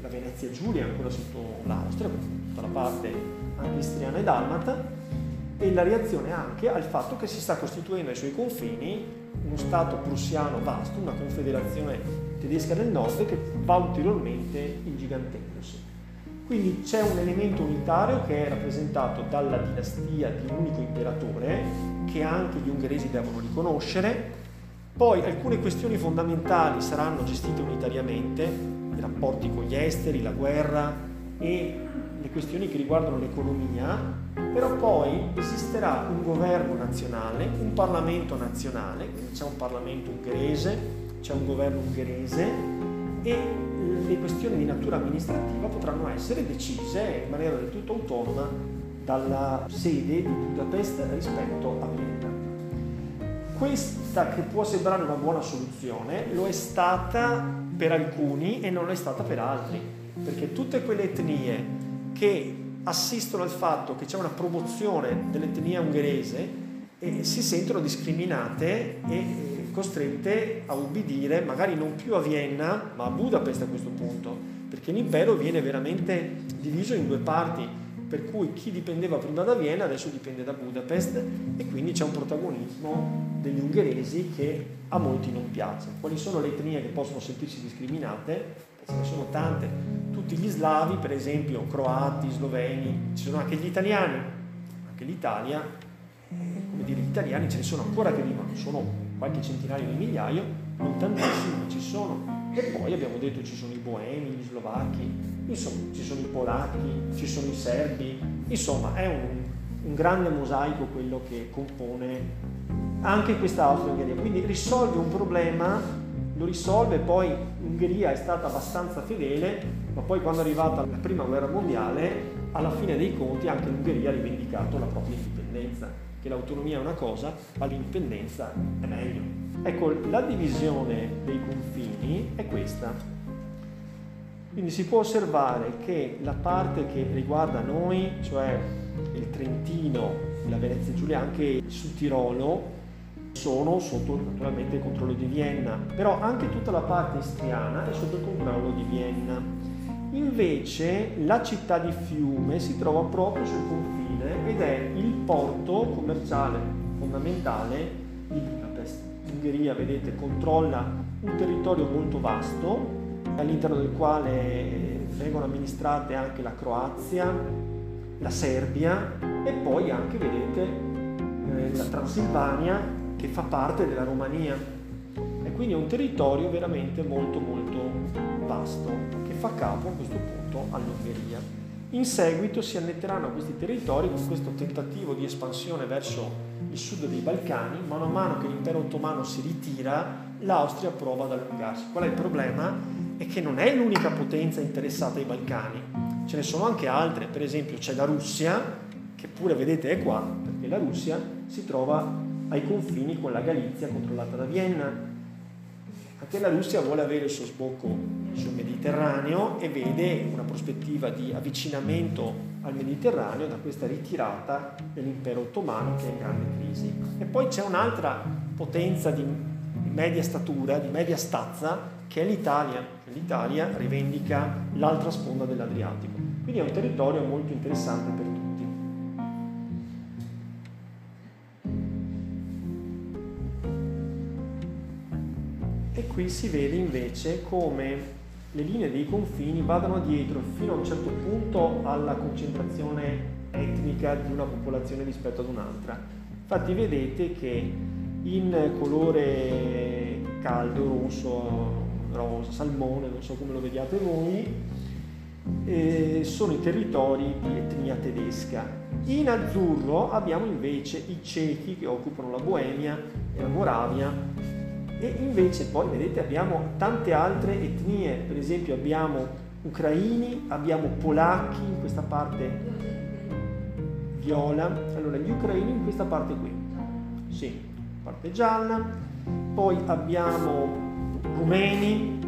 la Venezia Giulia è ancora sotto l'Austria, tutta la parte anche e dalmata, e la reazione anche al fatto che si sta costituendo ai suoi confini uno Stato prussiano vasto, una confederazione tedesca del nord che va ulteriormente ingigantendosi. Quindi c'è un elemento unitario che è rappresentato dalla dinastia di un unico imperatore, che anche gli ungheresi devono riconoscere. Poi alcune questioni fondamentali saranno gestite unitariamente, i rapporti con gli esteri, la guerra e le questioni che riguardano l'economia, però poi esisterà un governo nazionale, un Parlamento nazionale, c'è un Parlamento ungherese, c'è un governo ungherese e le questioni di natura amministrativa potranno essere decise in maniera del tutto autonoma dalla sede di Budapest rispetto a Vienna. Questa che può sembrare una buona soluzione lo è stata per alcuni e non lo è stata per altri, perché tutte quelle etnie che assistono al fatto che c'è una promozione dell'etnia ungherese eh, si sentono discriminate e costrette a ubbidire, magari non più a Vienna, ma a Budapest a questo punto, perché l'impero viene veramente diviso in due parti, per cui chi dipendeva prima da Vienna adesso dipende da Budapest e quindi c'è un protagonismo degli ungheresi che a molti non piace. Quali sono le etnie che possono sentirsi discriminate? Ce ne sono tante. Tutti gli slavi, per esempio, croati, sloveni, ci sono anche gli italiani, anche l'Italia, eh, come dire, gli italiani ce ne sono ancora che vivono, sono qualche centinaio di migliaio, non tantissimi, ci sono. E poi abbiamo detto ci sono i boemi, gli slovacchi, insomma ci sono i polacchi, ci sono i serbi, insomma è un, un grande mosaico quello che compone anche questa Austria-Ungheria. Quindi risolve un problema, lo risolve, poi l'Ungheria è stata abbastanza fedele, ma poi quando è arrivata la prima guerra mondiale, alla fine dei conti anche l'Ungheria ha rivendicato la propria indipendenza che l'autonomia è una cosa, ma l'indipendenza è meglio. Ecco, la divisione dei confini è questa. Quindi si può osservare che la parte che riguarda noi, cioè il Trentino, la Venezia Giulia, anche il Sud Tirolo, sono sotto naturalmente il controllo di Vienna, però anche tutta la parte istriana è sotto il controllo di Vienna. Invece la città di Fiume si trova proprio sul confine ed è il porto commerciale fondamentale di Budapest. L'Ungheria, vedete, controlla un territorio molto vasto all'interno del quale vengono amministrate anche la Croazia, la Serbia e poi anche, vedete, eh, la Transilvania che fa parte della Romania e quindi è un territorio veramente molto molto vasto fa capo a questo punto all'Ungheria. In seguito si annetteranno questi territori con questo tentativo di espansione verso il sud dei Balcani, mano a mano che l'impero ottomano si ritira, l'Austria prova ad allungarsi. Qual è il problema? È che non è l'unica potenza interessata ai Balcani, ce ne sono anche altre, per esempio c'è la Russia, che pure vedete è qua, perché la Russia si trova ai confini con la Galizia controllata da Vienna. Anche la Russia vuole avere il suo sbocco sul Mediterraneo e vede una prospettiva di avvicinamento al Mediterraneo da questa ritirata dell'impero ottomano che è in grande crisi. E poi c'è un'altra potenza di media statura, di media stazza, che è l'Italia. L'Italia rivendica l'altra sponda dell'Adriatico. Quindi è un territorio molto interessante per tutti. Qui si vede invece come le linee dei confini vadano dietro fino a un certo punto alla concentrazione etnica di una popolazione rispetto ad un'altra. Infatti vedete che in colore caldo, rosso, rosa, salmone, non so come lo vediate voi, eh, sono i territori di etnia tedesca. In azzurro abbiamo invece i cechi che occupano la Boemia e la Moravia e invece poi vedete abbiamo tante altre etnie, per esempio abbiamo ucraini, abbiamo polacchi in questa parte viola, allora gli ucraini in questa parte qui, sì, parte gialla, poi abbiamo rumeni,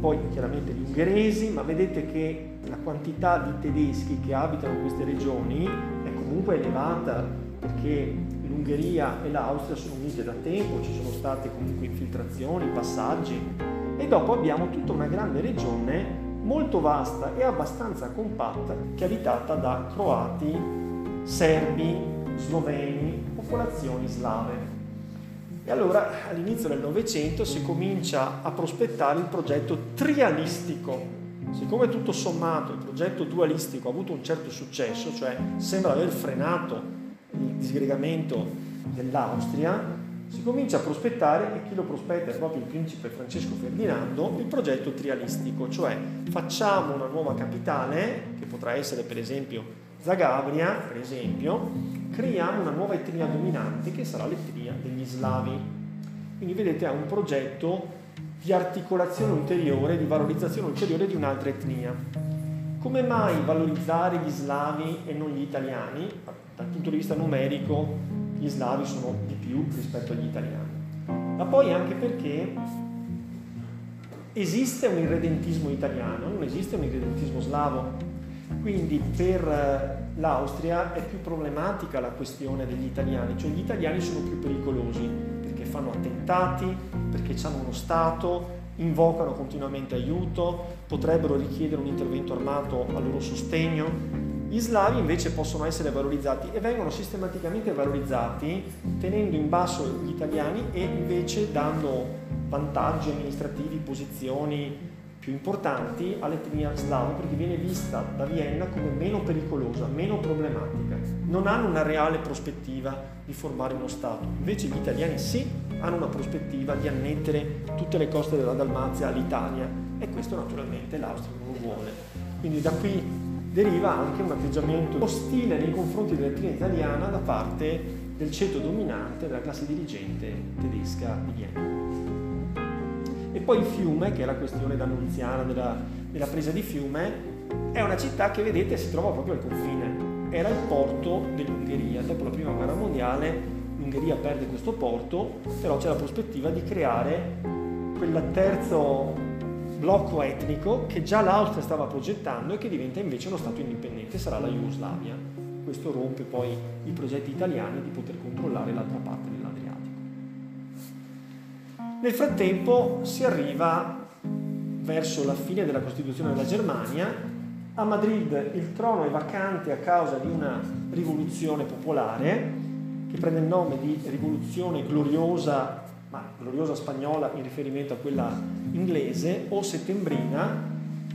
poi chiaramente gli ungheresi, ma vedete che la quantità di tedeschi che abitano queste regioni è comunque elevata perché l'Ungheria e l'Austria sono unite da tempo, ci sono state comunque infiltrazioni, passaggi e dopo abbiamo tutta una grande regione molto vasta e abbastanza compatta che è abitata da croati, serbi, sloveni, popolazioni slave. E allora all'inizio del Novecento si comincia a prospettare il progetto trialistico. Siccome tutto sommato il progetto dualistico ha avuto un certo successo, cioè sembra aver frenato il disgregamento dell'Austria, si comincia a prospettare, e chi lo prospetta è proprio il principe Francesco Ferdinando, il progetto trialistico, cioè facciamo una nuova capitale, che potrà essere per esempio Zagabria, per esempio, creiamo una nuova etnia dominante che sarà l'etnia degli slavi. Quindi vedete ha un progetto di articolazione ulteriore, di valorizzazione ulteriore di un'altra etnia. Come mai valorizzare gli slavi e non gli italiani? Dal punto di vista numerico gli slavi sono di più rispetto agli italiani, ma poi anche perché esiste un irredentismo italiano, non esiste un irredentismo slavo. Quindi per eh, l'Austria è più problematica la questione degli italiani, cioè gli italiani sono più pericolosi perché fanno attentati, perché hanno uno Stato, invocano continuamente aiuto, potrebbero richiedere un intervento armato a loro sostegno, gli slavi invece possono essere valorizzati e vengono sistematicamente valorizzati tenendo in basso gli italiani e invece dando vantaggi amministrativi, posizioni più importanti all'etnia slava perché viene vista da Vienna come meno pericolosa, meno problematica. Non hanno una reale prospettiva di formare uno Stato. Invece gli italiani sì hanno una prospettiva di annettere tutte le coste della Dalmazia all'Italia e questo naturalmente l'Austria non lo vuole. Quindi da qui deriva anche un atteggiamento ostile nei confronti dell'etnia italiana da parte del ceto dominante della classe dirigente tedesca di Vienna. E poi Fiume, che è la questione d'annunziana della, della presa di Fiume, è una città che vedete si trova proprio al confine era il porto dell'Ungheria. Dopo la prima guerra mondiale l'Ungheria perde questo porto, però c'è la prospettiva di creare quel terzo blocco etnico che già l'Austria stava progettando e che diventa invece uno Stato indipendente, sarà la Jugoslavia. Questo rompe poi i progetti italiani di poter controllare l'altra parte dell'Adriatico. Nel frattempo si arriva verso la fine della Costituzione della Germania. A Madrid il trono è vacante a causa di una rivoluzione popolare che prende il nome di rivoluzione gloriosa, ma gloriosa spagnola in riferimento a quella inglese, o settembrina.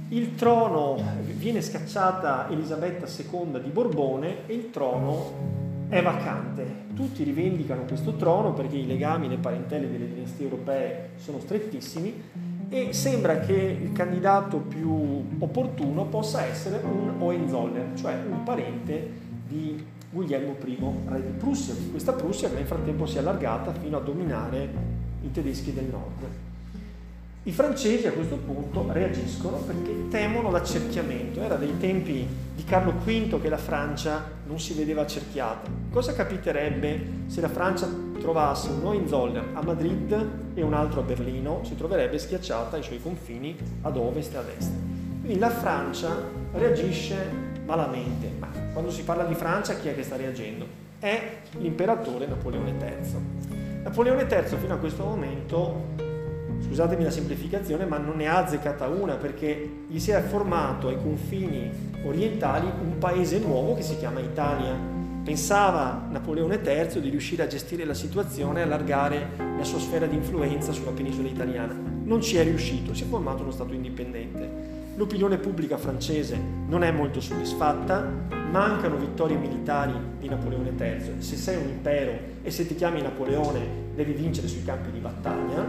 Il trono viene scacciata Elisabetta II di Borbone e il trono è vacante. Tutti rivendicano questo trono perché i legami, le parentele delle dinastie europee sono strettissimi e sembra che il candidato più opportuno possa essere un Hohenzollern, cioè un parente di Guglielmo I, re di Prussia, questa Prussia che nel frattempo si è allargata fino a dominare i tedeschi del nord. I francesi a questo punto reagiscono perché temono l'accerchiamento. Era dei tempi di Carlo V che la Francia non si vedeva accerchiata. Cosa capiterebbe se la Francia trovasse un Hohenzollern a Madrid e un altro a Berlino, si troverebbe schiacciata ai suoi confini ad ovest e ad est. Quindi la Francia reagisce malamente, ma quando si parla di Francia chi è che sta reagendo? È l'imperatore Napoleone III. Napoleone III fino a questo momento scusatemi la semplificazione, ma non ne ha azzeccata una perché gli si è formato ai confini orientali un paese nuovo che si chiama Italia Pensava Napoleone III di riuscire a gestire la situazione e allargare la sua sfera di influenza sulla penisola italiana. Non ci è riuscito, si è formato uno Stato indipendente. L'opinione pubblica francese non è molto soddisfatta, mancano vittorie militari di Napoleone III. Se sei un impero e se ti chiami Napoleone devi vincere sui campi di battaglia.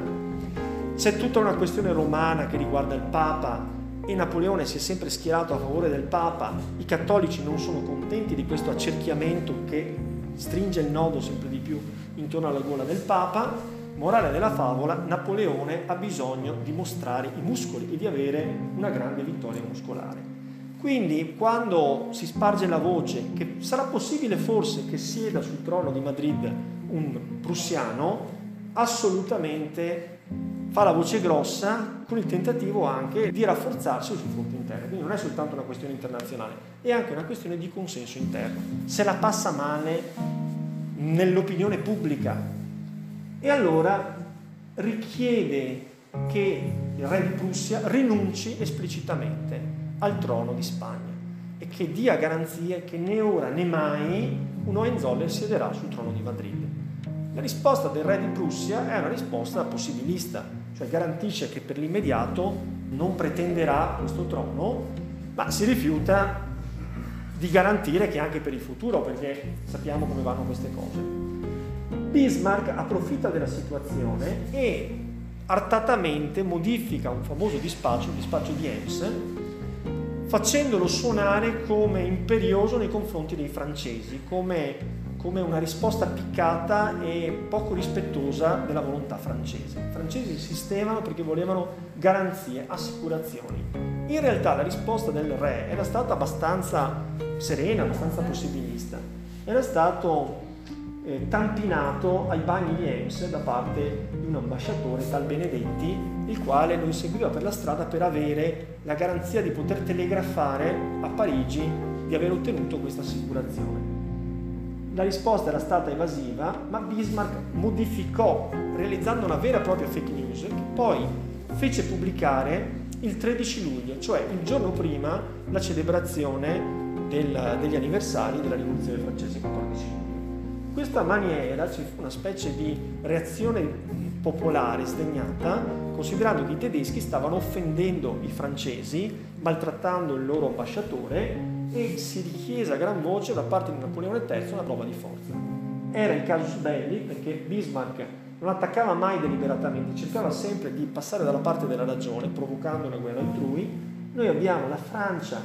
C'è tutta una questione romana che riguarda il Papa e Napoleone si è sempre schierato a favore del Papa, i cattolici non sono contenti di questo accerchiamento che stringe il nodo sempre di più intorno alla gola del Papa, morale della favola, Napoleone ha bisogno di mostrare i muscoli e di avere una grande vittoria muscolare. Quindi quando si sparge la voce che sarà possibile forse che sieda sul trono di Madrid un prussiano, assolutamente fa la voce grossa con il tentativo anche di rafforzarsi sul fronte interno. Quindi non è soltanto una questione internazionale, è anche una questione di consenso interno. Se la passa male nell'opinione pubblica e allora richiede che il re di Prussia rinunci esplicitamente al trono di Spagna e che dia garanzie che né ora né mai un Hohenzollern siederà sul trono di Madrid. La risposta del re di Prussia è una risposta possibilista, cioè garantisce che per l'immediato non pretenderà questo trono, ma si rifiuta di garantire che anche per il futuro, perché sappiamo come vanno queste cose. Bismarck approfitta della situazione e artatamente modifica un famoso dispaccio, il dispaccio di Ems, facendolo suonare come imperioso nei confronti dei francesi, come come una risposta piccata e poco rispettosa della volontà francese. I francesi insistevano perché volevano garanzie, assicurazioni. In realtà la risposta del re era stata abbastanza serena, abbastanza possibilista. Era stato eh, tampinato ai bagni di Ems da parte di un ambasciatore tal Benedetti, il quale lo inseguiva per la strada per avere la garanzia di poter telegrafare a Parigi di aver ottenuto questa assicurazione. La risposta era stata evasiva, ma Bismarck modificò, realizzando una vera e propria fake news, che poi fece pubblicare il 13 luglio, cioè il giorno prima la celebrazione del, degli anniversari della rivoluzione francese 14 luglio. In questa maniera ci fu una specie di reazione popolare sdegnata, considerando che i tedeschi stavano offendendo i francesi, maltrattando il loro ambasciatore e si richiese a gran voce da parte di Napoleone III una prova di forza. Era il casus belli perché Bismarck non attaccava mai deliberatamente, cercava sempre di passare dalla parte della ragione, provocando una guerra altrui. Noi abbiamo la Francia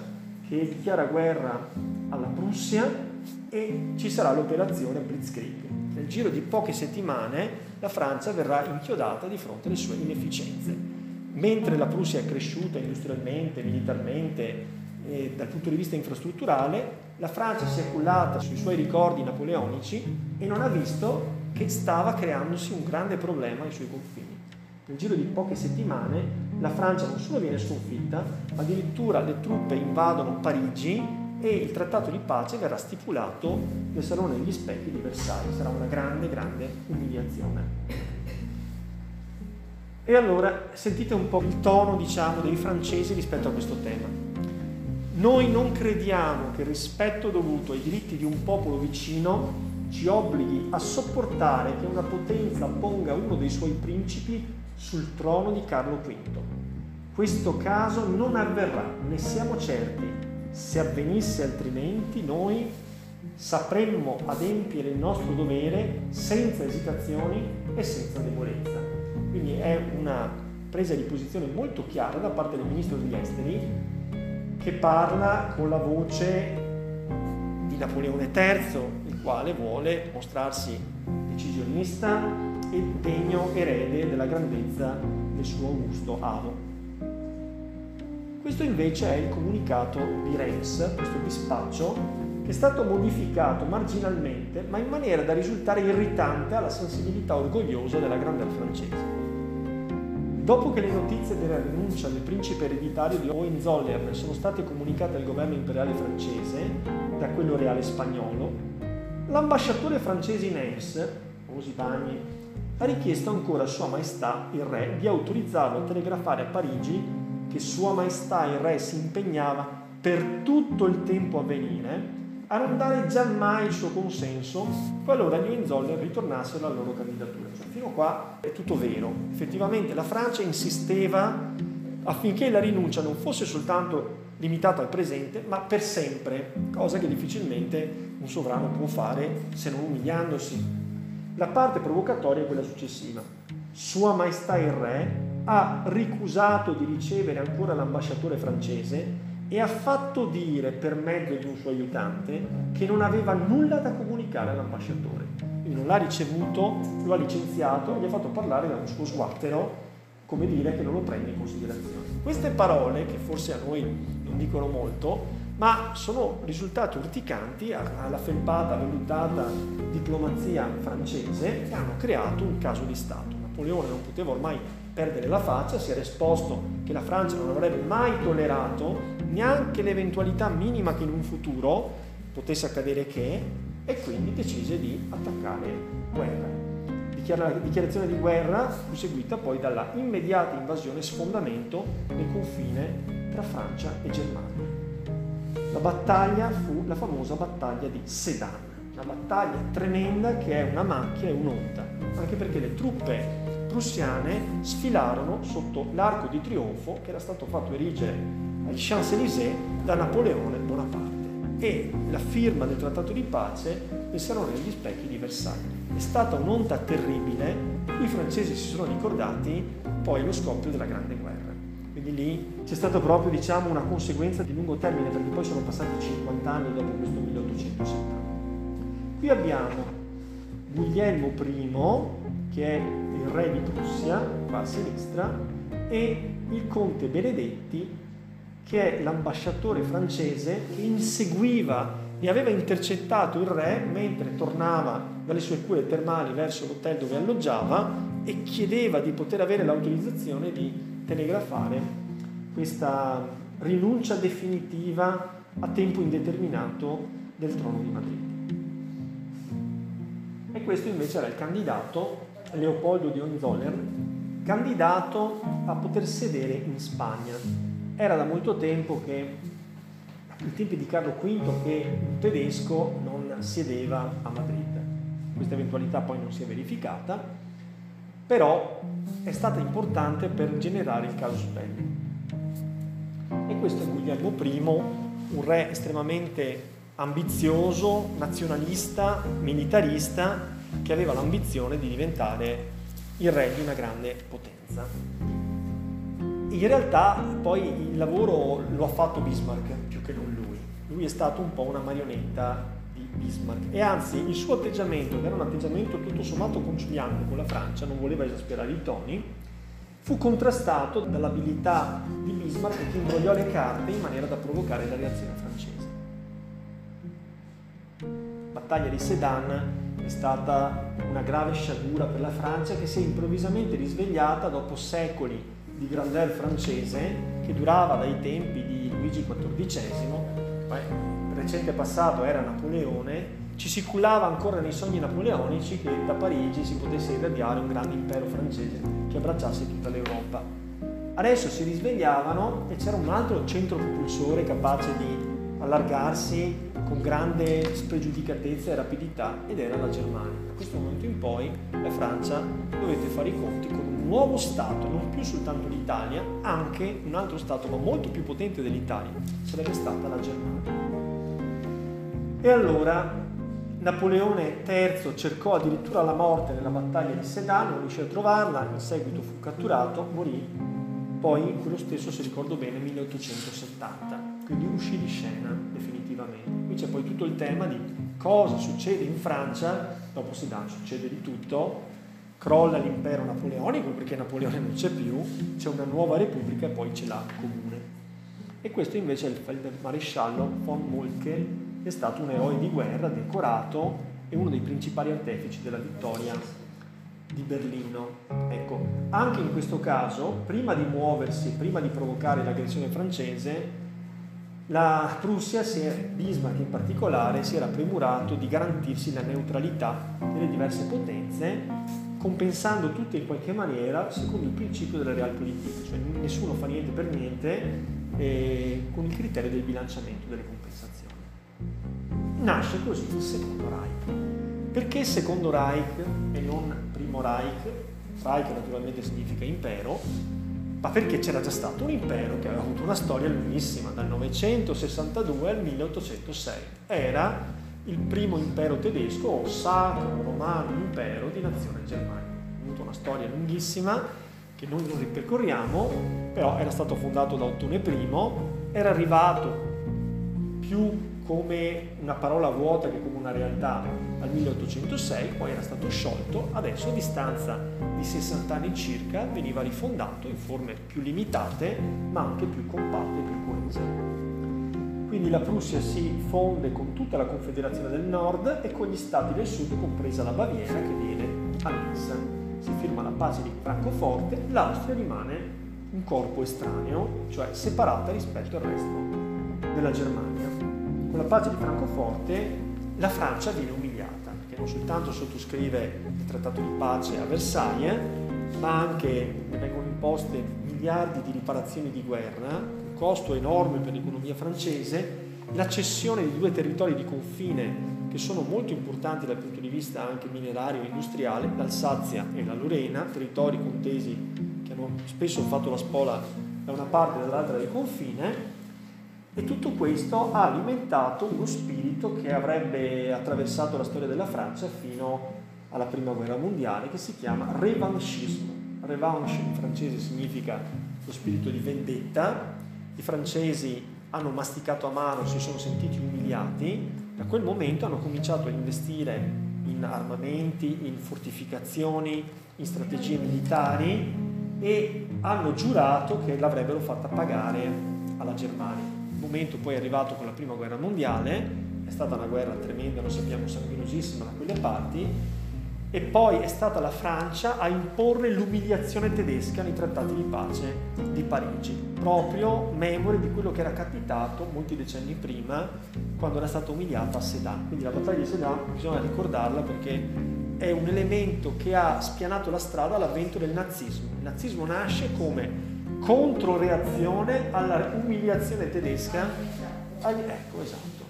che dichiara guerra alla Prussia e ci sarà l'operazione Blitzkrieg. Nel giro di poche settimane la Francia verrà inchiodata di fronte alle sue inefficienze. Mentre la Prussia è cresciuta industrialmente, militarmente, eh, dal punto di vista infrastrutturale, la Francia si è cullata sui suoi ricordi napoleonici e non ha visto che stava creandosi un grande problema ai suoi confini. Nel giro di poche settimane la Francia non solo viene sconfitta, ma addirittura le truppe invadono Parigi e il trattato di pace verrà stipulato nel Salone degli Specchi di Versailles. Sarà una grande, grande umiliazione. E allora sentite un po' il tono, diciamo, dei francesi rispetto a questo tema. Noi non crediamo che il rispetto dovuto ai diritti di un popolo vicino ci obblighi a sopportare che una potenza ponga uno dei suoi principi sul trono di Carlo V. Questo caso non avverrà, ne siamo certi. Se avvenisse altrimenti, noi sapremmo adempiere il nostro dovere senza esitazioni e senza debolezza. Quindi è una presa di posizione molto chiara da parte del ministro degli esteri che parla con la voce di Napoleone III, il quale vuole mostrarsi decisionista e degno erede della grandezza del suo augusto avo. Questo invece è il comunicato di Reims, questo dispaccio è stato modificato marginalmente, ma in maniera da risultare irritante alla sensibilità orgogliosa della grandezza francese. Dopo che le notizie della rinuncia del principe ereditario di Hohenzollern sono state comunicate al governo imperiale francese da quello reale spagnolo, l'ambasciatore francese in Ems, Osibagni, ha richiesto ancora a Sua Maestà il Re di autorizzarlo a telegrafare a Parigi che Sua Maestà il Re si impegnava per tutto il tempo a venire a non dare giammai il suo consenso qualora gli Hohenzollern ritornassero alla loro candidatura. Cioè, fino a qua è tutto vero. Effettivamente la Francia insisteva affinché la rinuncia non fosse soltanto limitata al presente, ma per sempre, cosa che difficilmente un sovrano può fare se non umiliandosi. La parte provocatoria è quella successiva. Sua Maestà il Re ha ricusato di ricevere ancora l'ambasciatore francese e ha fatto dire per mezzo di un suo aiutante che non aveva nulla da comunicare all'ambasciatore. Quindi non l'ha ricevuto, lo ha licenziato e gli ha fatto parlare da un suo sguattero, come dire che non lo prende in considerazione. Queste parole, che forse a noi non dicono molto, ma sono risultate urticanti alla felpata, vellutata diplomazia francese che hanno creato un caso di Stato. Napoleone non poteva ormai perdere la faccia, si era esposto che la Francia non avrebbe mai tollerato neanche l'eventualità minima che in un futuro potesse accadere che, e quindi decise di attaccare guerra. La dichiarazione di guerra fu seguita poi dalla immediata invasione e sfondamento del confine tra Francia e Germania. La battaglia fu la famosa battaglia di Sedan, una battaglia tremenda che è una macchia e un'onta, anche perché le truppe prussiane sfilarono sotto l'arco di trionfo che era stato fatto erigere ai Champs-Élysées da Napoleone Bonaparte e la firma del trattato di pace del Salone degli Specchi di Versailles. È stata un'onta terribile, i francesi si sono ricordati poi lo scoppio della Grande Guerra. Quindi lì c'è stata proprio diciamo, una conseguenza di lungo termine perché poi sono passati 50 anni dopo questo 1870. Qui abbiamo Guglielmo I, che è il re di Prussia, qua a sinistra, e il conte Benedetti, che è l'ambasciatore francese che inseguiva e aveva intercettato il re mentre tornava dalle sue cure termali verso l'hotel dove alloggiava e chiedeva di poter avere l'autorizzazione di telegrafare questa rinuncia definitiva a tempo indeterminato del trono di Madrid. E questo invece era il candidato Leopoldo di Hohenzollern, candidato a poter sedere in Spagna. Era da molto tempo che, ai tempi di Carlo V, che un tedesco non siedeva a Madrid. Questa eventualità poi non si è verificata, però è stata importante per generare il casus belli. E questo è Guglielmo I, un re estremamente ambizioso, nazionalista, militarista, che aveva l'ambizione di diventare il re di una grande potenza. In realtà poi il lavoro lo ha fatto Bismarck più che non lui. Lui è stato un po' una marionetta di Bismarck e anzi il suo atteggiamento, che era un atteggiamento tutto sommato conciliante con la Francia, non voleva esasperare i toni, fu contrastato dall'abilità di Bismarck che imbrogliò le carte in maniera da provocare la reazione francese. Battaglia di Sedan è stata una grave sciagura per la Francia che si è improvvisamente risvegliata dopo secoli di grandeur francese che durava dai tempi di Luigi XIV il recente passato era Napoleone, ci si cullava ancora nei sogni napoleonici che da Parigi si potesse irradiare un grande impero francese che abbracciasse tutta l'Europa. Adesso si risvegliavano e c'era un altro centro propulsore capace di allargarsi con grande spregiudicatezza e rapidità ed era la Germania. Da questo momento in poi la Francia dovette fare i conti con un nuovo Stato, non più soltanto l'Italia, anche un altro Stato ma molto più potente dell'Italia, sarebbe stata la Germania. E allora Napoleone III cercò addirittura la morte nella battaglia di Sedan, non riuscì a trovarla, in seguito fu catturato, morì, poi quello stesso, se ricordo bene, 1870, quindi uscì di scena definitivamente. Qui c'è poi tutto il tema di cosa succede in Francia, dopo Sedan succede di tutto, crolla l'impero napoleonico perché Napoleone non c'è più, c'è una nuova repubblica e poi ce l'ha comune. E questo invece è il maresciallo von Moltke, è stato un eroe di guerra decorato e uno dei principali artefici della vittoria di Berlino. Ecco, anche in questo caso, prima di muoversi, prima di provocare l'aggressione francese, la Prussia, Bismarck in particolare, si era premurato di garantirsi la neutralità delle diverse potenze, compensando tutte in qualche maniera secondo il principio della realpolitik, cioè nessuno fa niente per niente, eh, con il criterio del bilanciamento delle compensazioni nasce così il secondo Reich. Perché secondo Reich e non primo Reich? Reich naturalmente significa impero, ma perché c'era già stato un impero che aveva avuto una storia lunghissima, dal 962 al 1806. Era il primo impero tedesco o sacro romano impero di nazione germanica. Ha avuto una storia lunghissima che noi non ripercorriamo, però era stato fondato da Ottone I, era arrivato più come una parola vuota che come una realtà al 1806, poi era stato sciolto, adesso a distanza di 60 anni circa veniva rifondato in forme più limitate ma anche più compatte e più coese. Quindi la Prussia si fonde con tutta la Confederazione del Nord e con gli stati del Sud, compresa la Baviera che viene annessa. Si firma la pace di Francoforte, l'Austria rimane un corpo estraneo, cioè separata rispetto al resto della Germania con la pace di Francoforte la Francia viene umiliata, non soltanto sottoscrive il trattato di pace a Versailles, ma anche vengono imposte miliardi di riparazioni di guerra, un costo enorme per l'economia francese, la cessione di due territori di confine che sono molto importanti dal punto di vista anche minerario e industriale, l'Alsazia e la Lorena, territori contesi che hanno spesso fatto la spola da una parte e dall'altra del confine, e tutto questo ha alimentato uno spirito che avrebbe attraversato la storia della Francia fino alla Prima Guerra Mondiale, che si chiama revanchismo. Revanche in francese significa lo spirito di vendetta. I francesi hanno masticato a mano, si sono sentiti umiliati. Da quel momento hanno cominciato a investire in armamenti, in fortificazioni, in strategie militari e hanno giurato che l'avrebbero fatta pagare alla Germania momento poi è arrivato con la prima guerra mondiale, è stata una guerra tremenda, lo sappiamo, sanguinosissima da quelle parti, e poi è stata la Francia a imporre l'umiliazione tedesca nei trattati di pace di Parigi, proprio memore di quello che era capitato molti decenni prima quando era stata umiliata a Sedan. Quindi la battaglia di Sedan bisogna ricordarla perché è un elemento che ha spianato la strada all'avvento del nazismo. Il nazismo nasce come controreazione alla umiliazione tedesca. Ecco, esatto.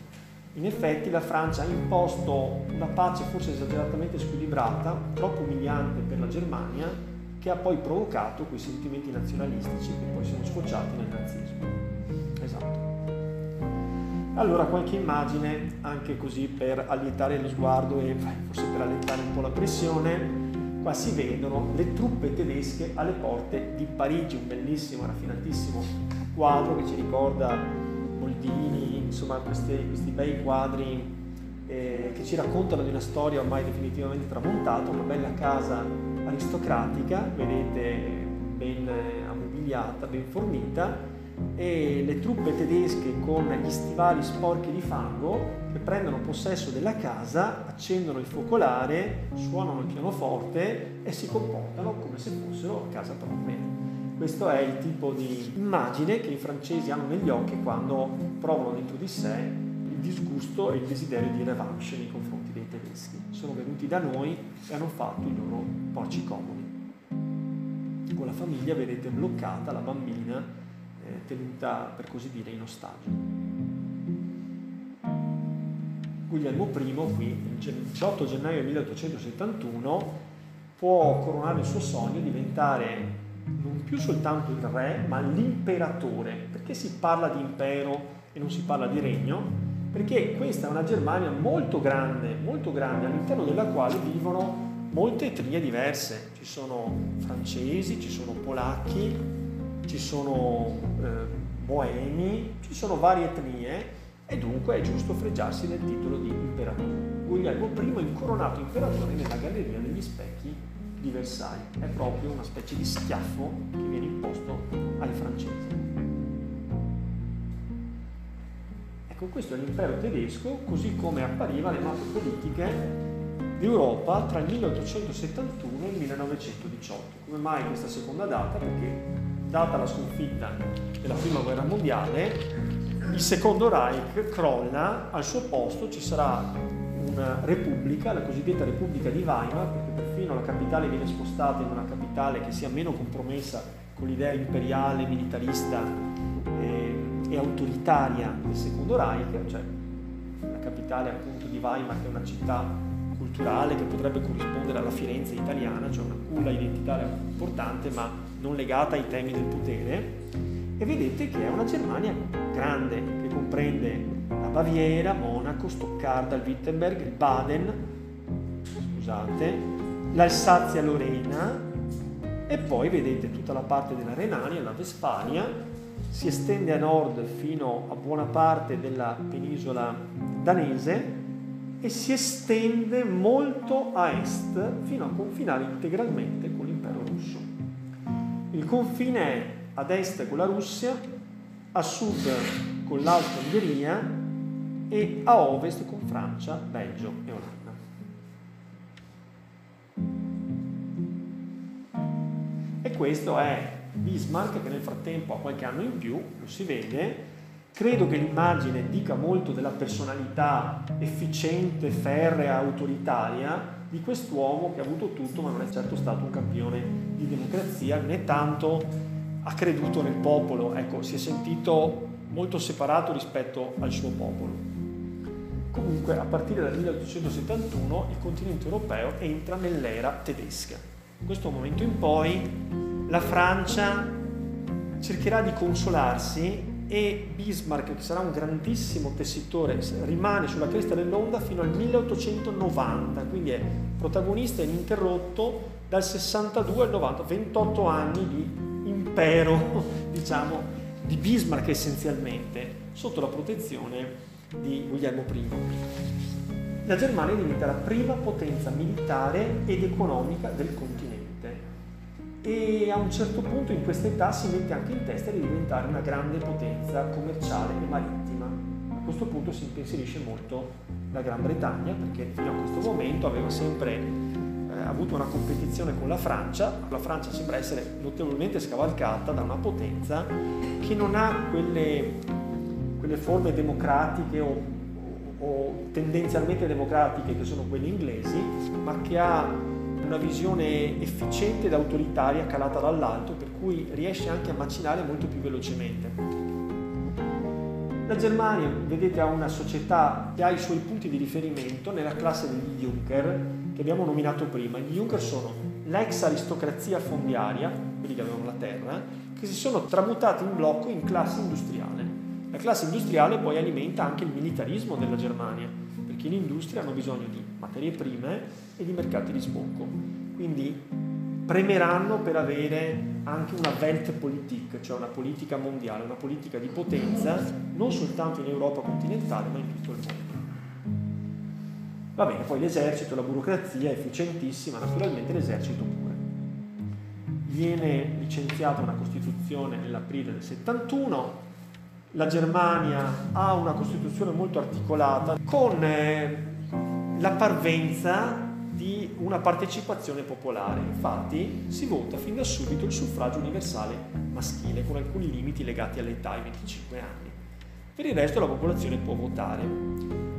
In effetti la Francia ha imposto una pace forse esageratamente squilibrata, troppo umiliante per la Germania, che ha poi provocato quei sentimenti nazionalistici che poi sono sfociati nel nazismo. Esatto. Allora qualche immagine anche così per allietare lo sguardo e forse per allentare un po' la pressione qua si vedono le truppe tedesche alle porte di Parigi, un bellissimo, raffinatissimo quadro che ci ricorda Boldini, insomma questi, questi bei quadri eh, che ci raccontano di una storia ormai definitivamente tramontata, una bella casa aristocratica, vedete ben ammobiliata, ben fornita e le truppe tedesche con gli stivali sporchi di fango che prendono possesso della casa, accendono il focolare, suonano il pianoforte e si comportano come se fossero a casa propria. Questo è il tipo di immagine che i francesi hanno negli occhi quando provano dentro di sé il disgusto e il desiderio di revanche nei confronti dei tedeschi. Sono venuti da noi e hanno fatto i loro porci comodi. Con la famiglia vedete bloccata la bambina eh, tenuta per così dire in ostaggio. Guglielmo I, qui, il 18 gennaio 1871, può coronare il suo sogno, diventare non più soltanto il re, ma l'imperatore. Perché si parla di impero e non si parla di regno? Perché questa è una Germania molto grande, molto grande, all'interno della quale vivono molte etnie diverse. Ci sono francesi, ci sono polacchi, ci sono eh, boemi, ci sono varie etnie e dunque è giusto fregiarsi del titolo di imperatore. Guglielmo I è incoronato imperatore nella Galleria degli Specchi di Versailles. È proprio una specie di schiaffo che viene imposto ai francesi. Ecco, questo è l'impero tedesco così come appariva le mappe politiche d'Europa tra il 1871 e il 1918. Come mai questa seconda data? Perché data la sconfitta della prima guerra mondiale, il secondo Reich crolla, al suo posto ci sarà una repubblica, la cosiddetta Repubblica di Weimar, perché perfino la capitale viene spostata in una capitale che sia meno compromessa con l'idea imperiale, militarista e, e autoritaria del secondo Reich, cioè la capitale appunto di Weimar che è una città culturale che potrebbe corrispondere alla Firenze italiana, cioè una culla identitaria importante ma non legata ai temi del potere e vedete che è una Germania grande che comprende la Baviera, Monaco, Stoccarda, il Wittenberg, il Baden, scusate, l'Alsazia-Lorena e poi vedete tutta la parte della Renania, la Vespalia, si estende a nord fino a buona parte della penisola danese e si estende molto a est fino a confinare integralmente con russo. Il confine è ad est con la Russia, a sud con l'Alta Ungheria e a ovest con Francia, Belgio e Olanda. E questo è Bismarck che nel frattempo ha qualche anno in più, lo si vede, credo che l'immagine dica molto della personalità efficiente, ferrea, autoritaria di quest'uomo che ha avuto tutto ma non è certo stato un campione di democrazia né tanto ha creduto nel popolo, ecco, si è sentito molto separato rispetto al suo popolo. Comunque, a partire dal 1871 il continente europeo entra nell'era tedesca. In questo momento in poi la Francia cercherà di consolarsi e Bismarck, che sarà un grandissimo tessitore, rimane sulla cresta dell'onda fino al 1890, quindi è protagonista ininterrotto dal 62 al 90, 28 anni di impero, <laughs> diciamo, di Bismarck essenzialmente, sotto la protezione di Guglielmo I. La Germania diventa la prima potenza militare ed economica del continente e a un certo punto in questa età si mette anche in testa di diventare una grande potenza commerciale e marittima. A questo punto si impensierisce molto la Gran Bretagna perché fino a questo momento aveva sempre avuto una competizione con la Francia, la Francia sembra essere notevolmente scavalcata da una potenza che non ha quelle, quelle forme democratiche o, o tendenzialmente democratiche che sono quelle inglesi, ma che ha una visione efficiente ed autoritaria calata dall'alto, per cui riesce anche a macinare molto più velocemente. La Germania, vedete, ha una società che ha i suoi punti di riferimento nella classe degli Juncker, che abbiamo nominato prima. Gli Juncker sono l'ex aristocrazia fondiaria, quelli che avevano la terra, che si sono tramutati in blocco in classe industriale. La classe industriale poi alimenta anche il militarismo della Germania, perché l'industria hanno bisogno di materie prime e di mercati di sbocco. Quindi premeranno per avere anche una Weltpolitik, cioè una politica mondiale, una politica di potenza, non soltanto in Europa continentale, ma in tutto il mondo. Va bene, poi l'esercito, la burocrazia efficientissima, naturalmente l'esercito pure. viene licenziata una Costituzione nell'aprile del 71, la Germania ha una Costituzione molto articolata con eh, la parvenza di una partecipazione popolare. Infatti si vota fin da subito il suffragio universale maschile con alcuni limiti legati all'età, ai 25 anni. Per il resto la popolazione può votare.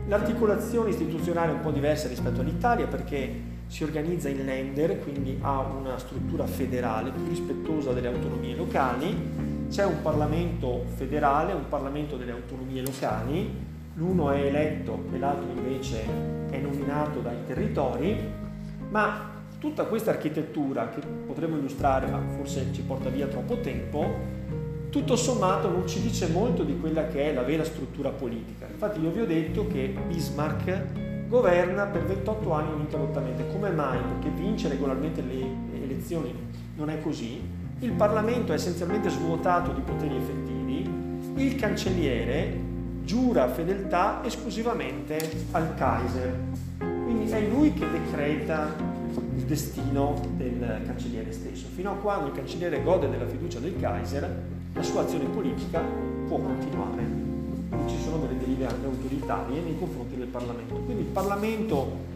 L'articolazione istituzionale è un po' diversa rispetto all'Italia perché si organizza in lender, quindi ha una struttura federale più rispettosa delle autonomie locali, c'è un Parlamento federale, un Parlamento delle autonomie locali, l'uno è eletto e l'altro invece è nominato dai territori, ma tutta questa architettura che potremmo illustrare, ma forse ci porta via troppo tempo, tutto sommato non ci dice molto di quella che è la vera struttura politica. Infatti io vi ho detto che Bismarck governa per 28 anni ininterrottamente. Come mai? Perché vince regolarmente le elezioni non è così. Il Parlamento è essenzialmente svuotato di poteri effettivi. Il cancelliere giura fedeltà esclusivamente al Kaiser. Quindi è lui che decreta il destino del cancelliere stesso. Fino a quando il cancelliere gode della fiducia del Kaiser, la sua azione politica può continuare. Ci sono delle derive anche autoritarie nei confronti del Parlamento. Quindi il Parlamento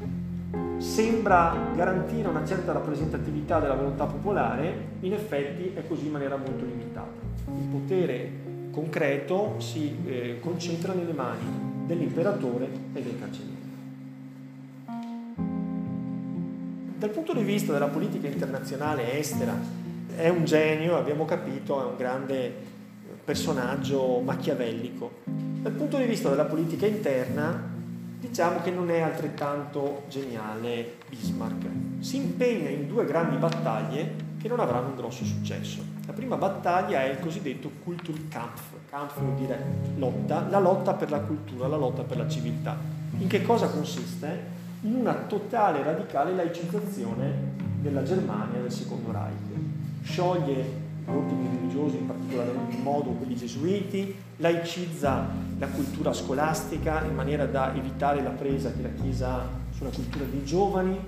sembra garantire una certa rappresentatività della volontà popolare, in effetti è così in maniera molto limitata. Il potere concreto si eh, concentra nelle mani dell'imperatore e del cancelliere. Dal punto di vista della politica internazionale estera, è un genio, abbiamo capito, è un grande personaggio machiavellico. Dal punto di vista della politica interna, diciamo che non è altrettanto geniale Bismarck. Si impegna in due grandi battaglie che non avranno un grosso successo. La prima battaglia è il cosiddetto Kulturkampf, Kampf vuol dire lotta, la lotta per la cultura, la lotta per la civiltà. In che cosa consiste? In una totale radicale laicizzazione della Germania del secondo Reich scioglie gli ordini religiosi, in particolare modo quelli gesuiti, laicizza la cultura scolastica in maniera da evitare la presa che la Chiesa ha sulla cultura dei giovani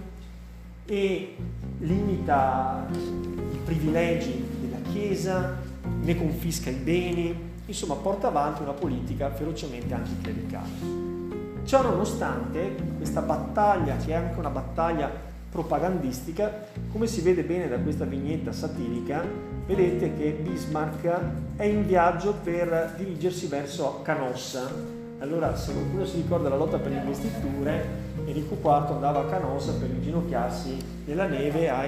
e limita i privilegi della Chiesa, ne confisca i beni, insomma porta avanti una politica ferocemente anticlericale. Ciò nonostante, questa battaglia, che è anche una battaglia propagandistica, come si vede bene da questa vignetta satirica, vedete che Bismarck è in viaggio per dirigersi verso Canossa. Allora, se qualcuno si ricorda la lotta per le investiture, Enrico IV andava a Canossa per inginocchiarsi nella neve a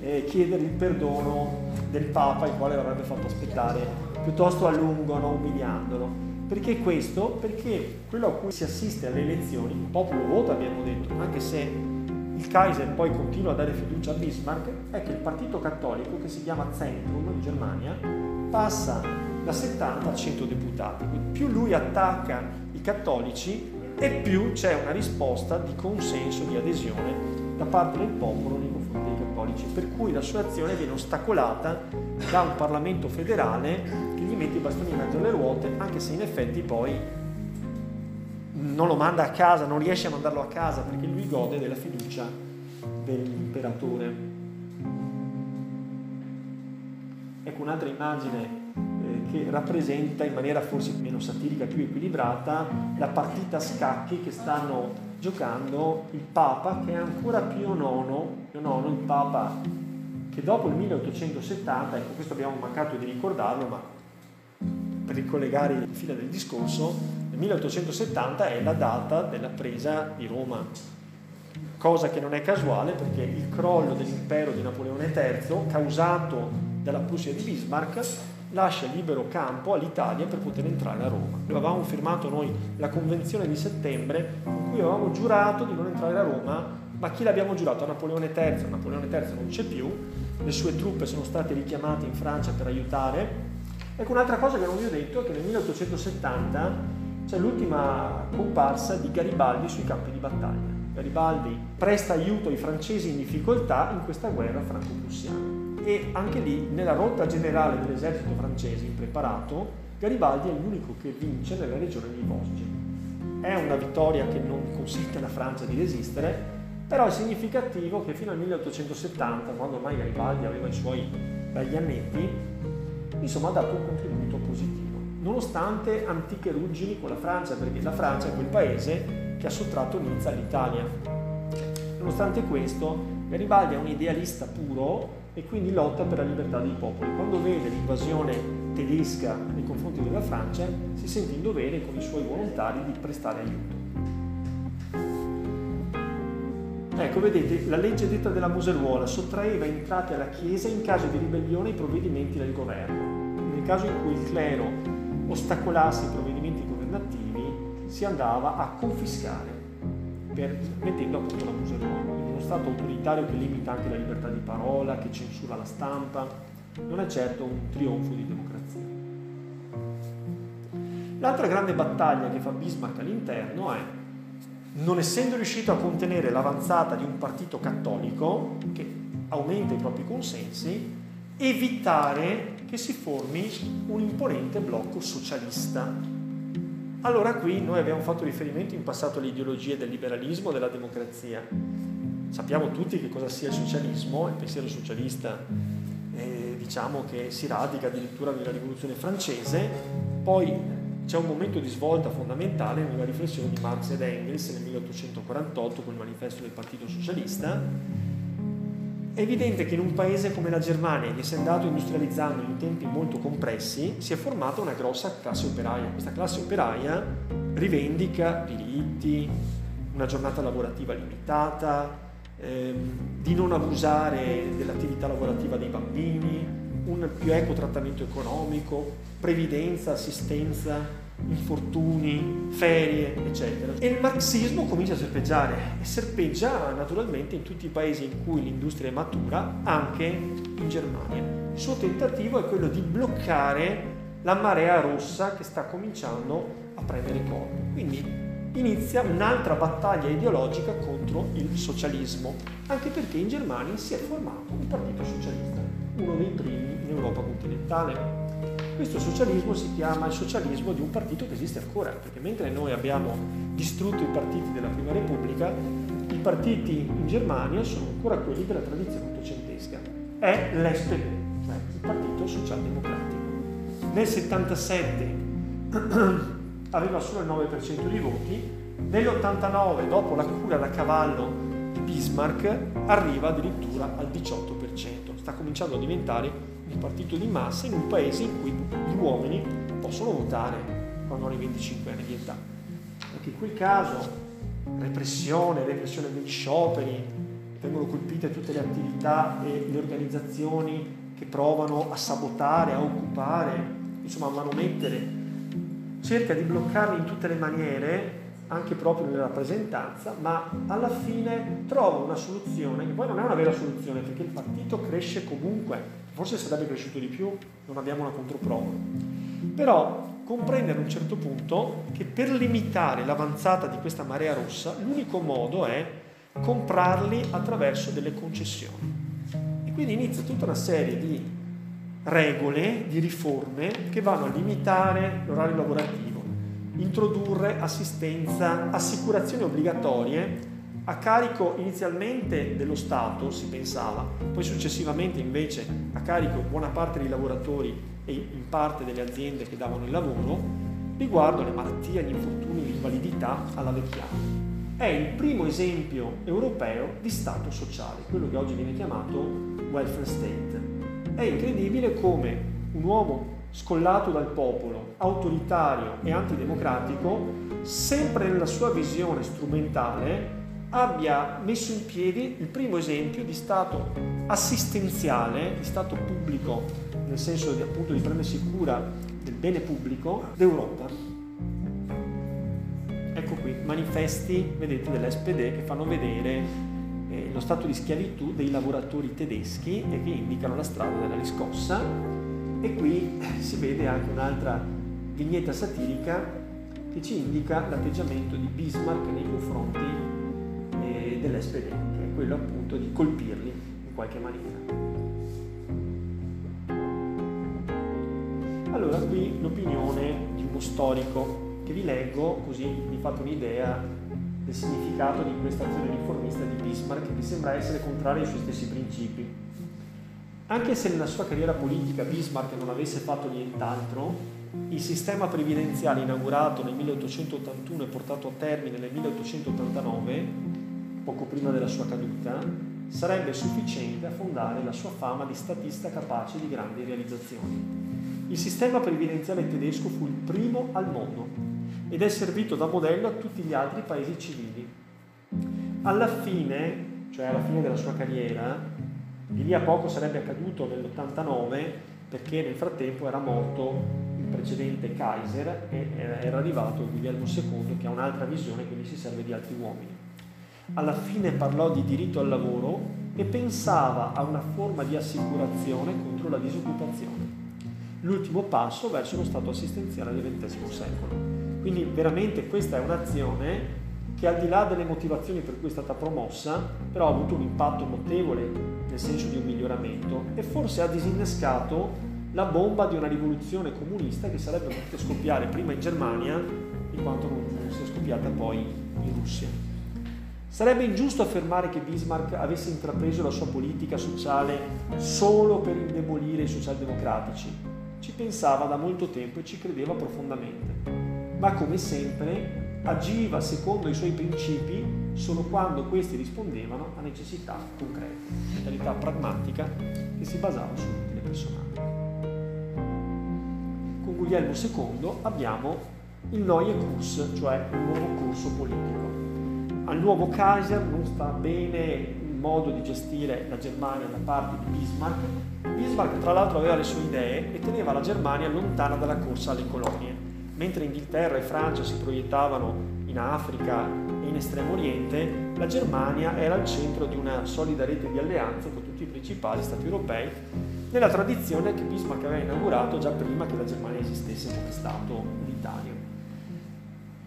eh, chiedere il perdono del Papa, il quale l'avrebbe fatto aspettare piuttosto a lungo, no? umiliandolo. Perché questo? Perché quello a cui si assiste alle elezioni, il popolo vota, abbiamo detto, anche se il Kaiser poi continua a dare fiducia a Bismarck è che il partito cattolico, che si chiama Zentrum in Germania, passa da 70 a 100 deputati. Quindi più lui attacca i cattolici e più c'è una risposta di consenso, di adesione da parte del popolo nei confronti dei cattolici, per cui la sua azione viene ostacolata da un Parlamento federale che gli mette i bastoni in mezzo alle ruote, anche se in effetti poi non lo manda a casa, non riesce a mandarlo a casa perché lui gode della fiducia dell'imperatore. Ecco un'altra immagine eh, che rappresenta in maniera forse meno satirica, più equilibrata, la partita a scacchi che stanno giocando il Papa che è ancora Pio IX, Pio IX il Papa che dopo il 1870, ecco questo abbiamo mancato di ricordarlo, ma per ricollegare il filo del discorso, 1870 è la data della presa di Roma, cosa che non è casuale perché il crollo dell'impero di Napoleone III, causato dalla Prussia di Bismarck, lascia libero campo all'Italia per poter entrare a Roma. Avevamo firmato noi la convenzione di settembre in cui avevamo giurato di non entrare a Roma, ma chi l'abbiamo giurato? A Napoleone III. Napoleone III non c'è più, le sue truppe sono state richiamate in Francia per aiutare. Ecco un'altra cosa che non vi ho detto è che nel 1870 c'è l'ultima comparsa di Garibaldi sui campi di battaglia. Garibaldi presta aiuto ai francesi in difficoltà in questa guerra franco-prussiana. E anche lì, nella rotta generale dell'esercito francese impreparato, Garibaldi è l'unico che vince nella regione di Vosges. È una vittoria che non consente alla Francia di resistere, però è significativo che fino al 1870, quando ormai Garibaldi aveva i suoi dagli annetti, insomma ha dato un contributo nonostante antiche ruggini con la Francia, perché la Francia è quel paese che ha sottratto Nizza all'Italia. Nonostante questo, Garibaldi è un idealista puro e quindi lotta per la libertà dei popoli. Quando vede l'invasione tedesca nei confronti della Francia, si sente in dovere con i suoi volontari di prestare aiuto. Ecco, vedete, la legge detta della museruola sottraeva entrate alla Chiesa in caso di ribellione ai provvedimenti del governo. Nel caso in cui il clero ostacolasse i provvedimenti governativi, si andava a confiscare, per, mettendo appunto la museruola. In uno Stato autoritario che limita anche la libertà di parola, che censura la stampa, non è certo un trionfo di democrazia. L'altra grande battaglia che fa Bismarck all'interno è non essendo riuscito a contenere l'avanzata di un partito cattolico che aumenta i propri consensi, evitare che si formi un imponente blocco socialista. Allora qui noi abbiamo fatto riferimento in passato alle ideologie del liberalismo e della democrazia. Sappiamo tutti che cosa sia il socialismo, il pensiero socialista eh, diciamo che si radica addirittura nella rivoluzione francese, poi c'è un momento di svolta fondamentale nella riflessione di Marx ed Engels nel 1848 con il manifesto del Partito Socialista. È evidente che in un paese come la Germania, che si è andato industrializzando in tempi molto compressi, si è formata una grossa classe operaia. Questa classe operaia rivendica diritti, una giornata lavorativa limitata, ehm, di non abusare dell'attività lavorativa dei bambini, un più equo trattamento economico, previdenza, assistenza, infortuni, ferie, eccetera. E il marxismo comincia a serpeggiare e serpeggia naturalmente in tutti i paesi in cui l'industria è matura, anche in Germania. Il suo tentativo è quello di bloccare la marea rossa che sta cominciando a prendere corpo. Quindi inizia un'altra battaglia ideologica contro il socialismo, anche perché in Germania si è formato un partito socialista, uno dei primi in Europa continentale. Questo socialismo si chiama il socialismo di un partito che esiste ancora, perché mentre noi abbiamo distrutto i partiti della Prima Repubblica, i partiti in Germania sono ancora quelli della tradizione ottocentesca. È l'SPD, cioè il Partito Socialdemocratico. Nel 77 <clears throat> aveva solo il 9% di voti, nell'89, dopo la cura da cavallo di Bismarck, arriva addirittura al 18%. Sta cominciando a diventare un partito di massa in un paese in cui gli uomini possono votare quando hanno i 25 anni di età. Anche in quel caso repressione, repressione degli scioperi, vengono colpite tutte le attività e le organizzazioni che provano a sabotare, a occupare, insomma a manomettere. Cerca di bloccarli in tutte le maniere, anche proprio nella rappresentanza, ma alla fine trova una soluzione, che poi non è una vera soluzione, perché il partito cresce comunque, forse sarebbe cresciuto di più, non abbiamo una controprova. Però comprendere a un certo punto che per limitare l'avanzata di questa marea rossa l'unico modo è comprarli attraverso delle concessioni. E quindi inizia tutta una serie di regole, di riforme che vanno a limitare l'orario lavorativo, introdurre assistenza, assicurazioni obbligatorie a carico inizialmente dello Stato, si pensava, poi successivamente invece a carico buona parte dei lavoratori e in parte delle aziende che davano il lavoro, riguardo alle malattie, agli infortuni, all'invalidità, alla vecchiaia. È il primo esempio europeo di Stato sociale, quello che oggi viene chiamato welfare state. È incredibile come un uomo scollato dal popolo, autoritario e antidemocratico, sempre nella sua visione strumentale, abbia messo in piedi il primo esempio di Stato assistenziale, di Stato pubblico, nel senso di, appunto, di prendersi cura del bene pubblico d'Europa. Ecco qui, manifesti, vedete, dell'SPD che fanno vedere eh, lo stato di schiavitù dei lavoratori tedeschi e che indicano la strada della riscossa. E qui si vede anche un'altra vignetta satirica che ci indica l'atteggiamento di Bismarck nei confronti dell'espediente, che è quello appunto di colpirli in qualche maniera. Allora qui l'opinione di uno storico che vi leggo così vi fate un'idea del significato di questa azione riformista di Bismarck che sembra essere contraria ai suoi stessi principi. Anche se nella sua carriera politica Bismarck non avesse fatto nient'altro, il sistema previdenziale inaugurato nel 1881 e portato a termine nel 1889, poco prima della sua caduta, sarebbe sufficiente a fondare la sua fama di statista capace di grandi realizzazioni. Il sistema previdenziale tedesco fu il primo al mondo ed è servito da modello a tutti gli altri paesi civili. Alla fine, cioè alla fine della sua carriera, di lì a poco sarebbe accaduto nell'89 perché nel frattempo era morto il precedente Kaiser e era arrivato Guglielmo II che ha un'altra visione, quindi si serve di altri uomini. Alla fine parlò di diritto al lavoro e pensava a una forma di assicurazione contro la disoccupazione. L'ultimo passo verso lo Stato assistenziale del XX secolo. Quindi veramente questa è un'azione che al di là delle motivazioni per cui è stata promossa, però ha avuto un impatto notevole nel senso di un miglioramento e forse ha disinnescato la bomba di una rivoluzione comunista che sarebbe potuta scoppiare prima in Germania di quanto non sia scoppiata poi in Russia. Sarebbe ingiusto affermare che Bismarck avesse intrapreso la sua politica sociale solo per indebolire i socialdemocratici. Ci pensava da molto tempo e ci credeva profondamente. Ma come sempre agiva secondo i suoi principi solo quando questi rispondevano a necessità concrete, mentalità pragmatica che si basava sull'utile personale. Con Guglielmo II abbiamo il Neue Kurs, cioè il nuovo corso politico. Al nuovo Kaiser non sta bene il modo di gestire la Germania da parte di Bismarck. Bismarck tra l'altro aveva le sue idee e teneva la Germania lontana dalla corsa alle colonie mentre Inghilterra e Francia si proiettavano in Africa e in Estremo Oriente, la Germania era al centro di una solida rete di alleanze con tutti i principali stati europei, nella tradizione che Bismarck aveva inaugurato già prima che la Germania esistesse come Stato unitario.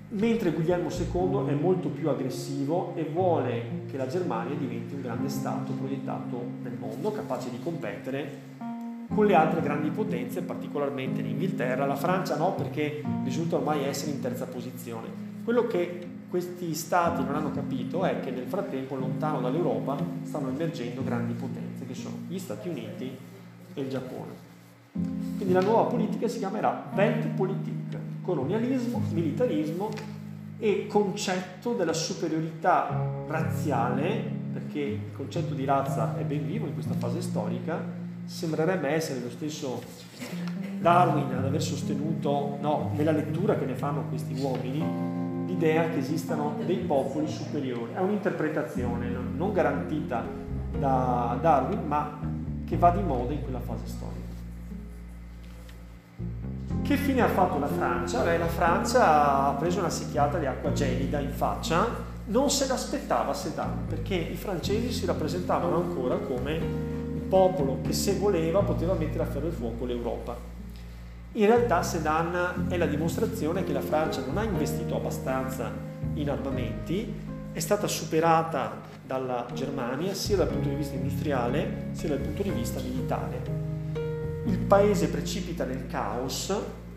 Mentre Guglielmo II è molto più aggressivo e vuole che la Germania diventi un grande Stato proiettato nel mondo, capace di competere con le altre grandi potenze, particolarmente l'Inghilterra, la Francia no perché risulta ormai essere in terza posizione. Quello che questi stati non hanno capito è che nel frattempo lontano dall'Europa stanno emergendo grandi potenze che sono gli Stati Uniti e il Giappone. Quindi la nuova politica si chiamerà Weltpolitik, colonialismo, militarismo e concetto della superiorità razziale, perché il concetto di razza è ben vivo in questa fase storica, sembrerebbe essere lo stesso Darwin ad aver sostenuto, no, nella lettura che ne fanno questi uomini, l'idea che esistano dei popoli superiori. È un'interpretazione non garantita da Darwin, ma che va di moda in quella fase storica. Che fine ha fatto la Francia? Beh, la Francia ha preso una secchiata di acqua gelida in faccia, non se l'aspettava Sedan, perché i francesi si rappresentavano ancora come popolo che se voleva poteva mettere a ferro e fuoco l'Europa. In realtà Sedan è la dimostrazione che la Francia non ha investito abbastanza in armamenti, è stata superata dalla Germania sia dal punto di vista industriale sia dal punto di vista militare. Il paese precipita nel caos,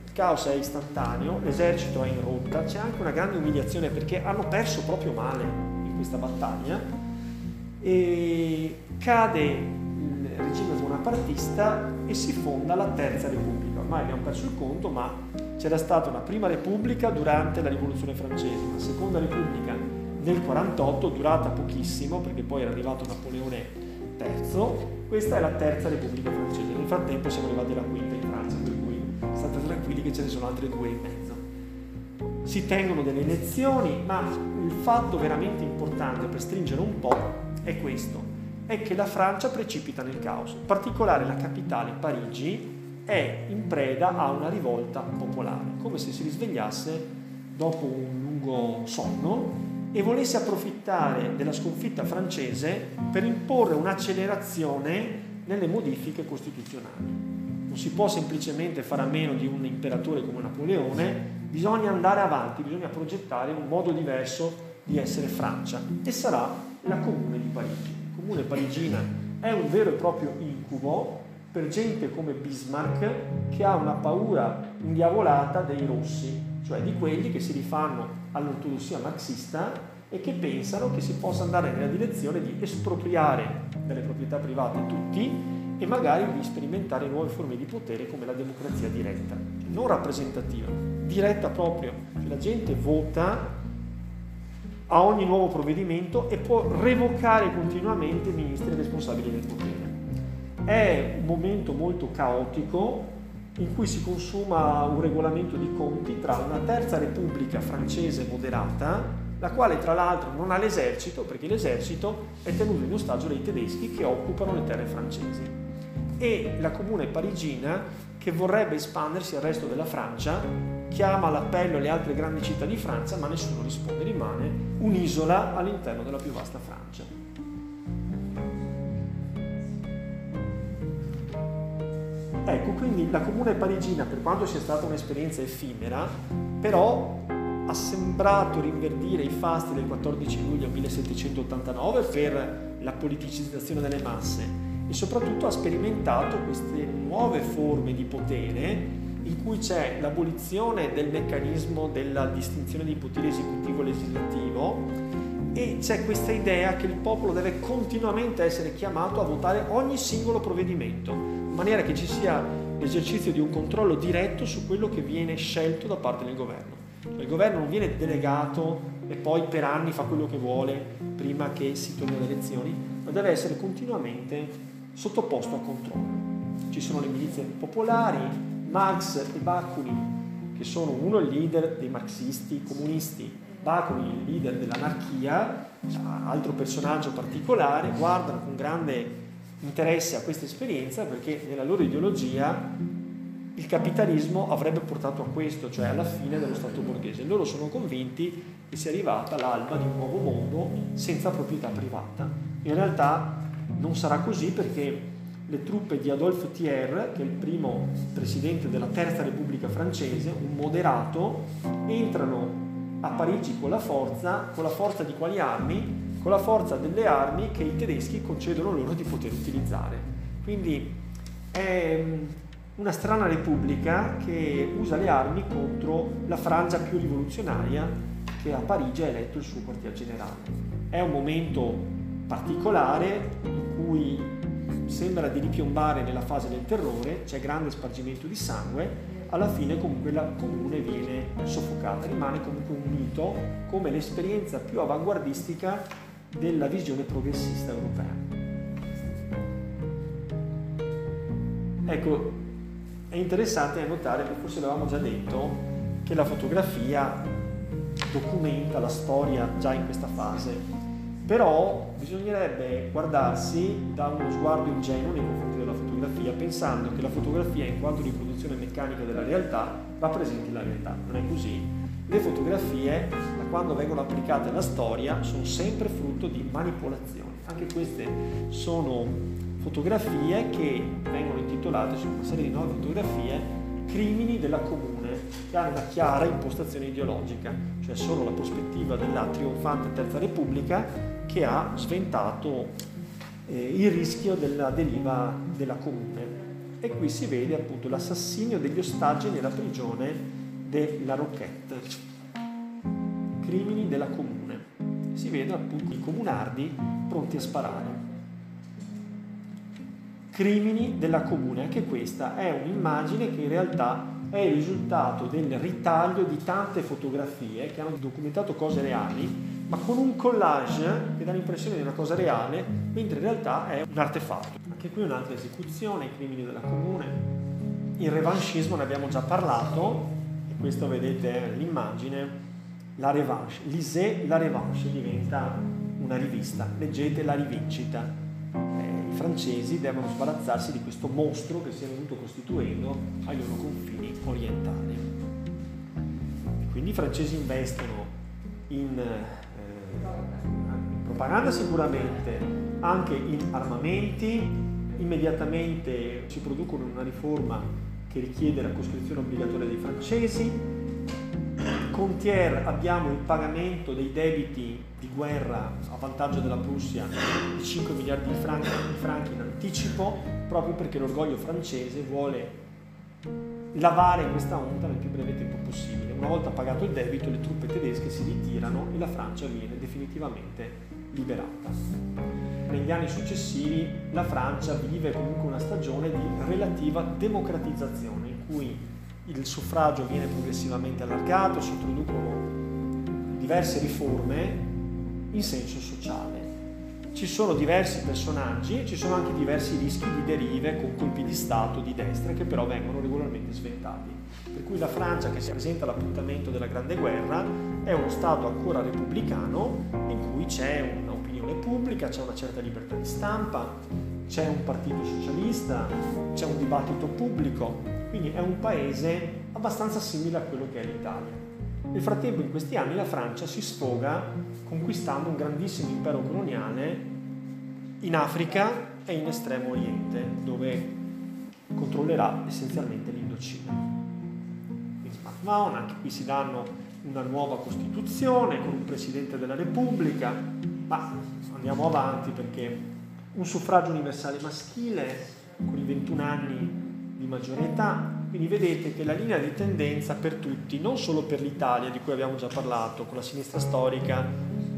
il caos è istantaneo, l'esercito è in rotta, c'è anche una grande umiliazione perché hanno perso proprio male in questa battaglia e cade regime bonapartista e si fonda la Terza Repubblica. Ormai abbiamo perso il conto, ma c'era stata una prima Repubblica durante la Rivoluzione francese, una seconda Repubblica nel 48, durata pochissimo perché poi era arrivato Napoleone III. Questa è la Terza Repubblica francese. Nel frattempo siamo arrivati alla quinta in Francia, per cui state tranquilli che ce ne sono altre due in mezzo. Si tengono delle elezioni, ma il fatto veramente importante per stringere un po' è questo è che la Francia precipita nel caos. In particolare la capitale, Parigi, è in preda a una rivolta popolare, come se si risvegliasse dopo un lungo sonno e volesse approfittare della sconfitta francese per imporre un'accelerazione nelle modifiche costituzionali. Non si può semplicemente fare a meno di un imperatore come Napoleone, bisogna andare avanti, bisogna progettare un modo diverso di essere Francia e sarà la comune di Parigi comune parigina è un vero e proprio incubo per gente come Bismarck che ha una paura indiavolata dei rossi, cioè di quelli che si rifanno all'ortodossia marxista e che pensano che si possa andare nella direzione di espropriare delle proprietà private tutti e magari di sperimentare nuove forme di potere come la democrazia diretta, non rappresentativa, diretta proprio, cioè la gente vota a ogni nuovo provvedimento e può revocare continuamente i ministri responsabili del potere. È un momento molto caotico in cui si consuma un regolamento di conti tra una terza repubblica francese moderata, la quale tra l'altro non ha l'esercito, perché l'esercito è tenuto in ostaggio dai tedeschi che occupano le terre francesi, e la comune parigina che vorrebbe espandersi al resto della Francia, chiama all'appello le altre grandi città di Francia, ma nessuno risponde, rimane un'isola all'interno della più vasta Francia. Ecco, quindi la comune parigina, per quanto sia stata un'esperienza effimera, però ha sembrato rinverdire i fasti del 14 luglio 1789 per la politicizzazione delle masse e soprattutto ha sperimentato queste nuove forme di potere in cui c'è l'abolizione del meccanismo della distinzione di potere esecutivo e legislativo e c'è questa idea che il popolo deve continuamente essere chiamato a votare ogni singolo provvedimento, in maniera che ci sia l'esercizio di un controllo diretto su quello che viene scelto da parte del governo. Cioè, il governo non viene delegato e poi per anni fa quello che vuole prima che si torni alle elezioni, ma deve essere continuamente sottoposto a controllo. Ci sono le milizie popolari, Marx e Bakunin, che sono uno il leader dei marxisti comunisti, Bakunin il leader dell'anarchia, altro personaggio particolare, guardano con grande interesse a questa esperienza perché nella loro ideologia il capitalismo avrebbe portato a questo, cioè alla fine dello Stato borghese. Loro sono convinti che sia arrivata l'alba di un nuovo mondo senza proprietà privata. In realtà non sarà così perché le truppe di Adolphe Thiers, che è il primo presidente della Terza Repubblica francese, un moderato, entrano a Parigi con la forza, con la forza di quali armi? Con la forza delle armi che i tedeschi concedono loro di poter utilizzare. Quindi è mm, una strana repubblica che usa le armi contro la frangia più rivoluzionaria che a Parigi ha eletto il suo quartier generale. È un momento particolare in cui sembra di ripiombare nella fase del terrore, c'è grande spargimento di sangue, alla fine comunque la comune viene soffocata, rimane comunque un mito come l'esperienza più avanguardistica della visione progressista europea. Ecco, è interessante notare, forse l'avevamo già detto, che la fotografia documenta la storia già in questa fase però bisognerebbe guardarsi da uno sguardo ingenuo nei confronti fotografia, pensando che la fotografia, in quanto riproduzione meccanica della realtà, rappresenti la realtà. Non è così. Le fotografie, da quando vengono applicate alla storia, sono sempre frutto di manipolazioni. Anche queste sono fotografie che vengono intitolate, su una serie di nuove fotografie, crimini della comune che hanno una chiara impostazione ideologica, cioè solo la prospettiva della trionfante Terza Repubblica che ha sventato eh, il rischio della deriva della comune. E qui si vede appunto l'assassinio degli ostaggi nella prigione della Roquette, crimini della comune. Si vede appunto i comunardi pronti a sparare. Crimini della comune, anche questa è un'immagine che in realtà è il risultato del ritaglio di tante fotografie che hanno documentato cose reali ma con un collage che dà l'impressione di una cosa reale, mentre in realtà è un artefatto. Anche qui un'altra esecuzione, i crimini della comune. Il revanchismo ne abbiamo già parlato, e questo vedete l'immagine, la revanche. L'Isée, la revanche diventa una rivista, leggete la rivincita. Eh, I francesi devono sbarazzarsi di questo mostro che si è venuto costituendo ai loro confini orientali. Quindi i francesi investono in propaganda sicuramente, anche in armamenti, immediatamente si producono una riforma che richiede la coscrizione obbligatoria dei francesi. Con Thiers abbiamo il pagamento dei debiti di guerra a vantaggio della Prussia di 5 miliardi di franchi, di franchi in anticipo, proprio perché l'orgoglio francese vuole lavare questa onda nel più breve tempo possibile. Una volta pagato il debito, le truppe tedesche si ritirano e la Francia viene definitivamente liberata. negli anni successivi la Francia vive comunque una stagione di relativa democratizzazione in cui il suffragio viene progressivamente allargato, si introducono diverse riforme in senso sociale. Ci sono diversi personaggi e ci sono anche diversi rischi di derive con colpi di Stato di destra che però vengono regolarmente sventati. Per cui la Francia che si presenta all'appuntamento della Grande Guerra è uno Stato ancora repubblicano in cui c'è un'opinione pubblica, c'è una certa libertà di stampa, c'è un partito socialista, c'è un dibattito pubblico, quindi è un paese abbastanza simile a quello che è l'Italia. Nel frattempo in questi anni la Francia si sfoga conquistando un grandissimo impero coloniale in Africa e in Estremo Oriente, dove controllerà essenzialmente l'Indocina. Quindi smartphone, anche qui si danno una nuova Costituzione con un Presidente della Repubblica, ma andiamo avanti perché un suffragio universale maschile con i 21 anni di maggiore età, quindi vedete che la linea di tendenza per tutti, non solo per l'Italia di cui abbiamo già parlato, con la sinistra storica,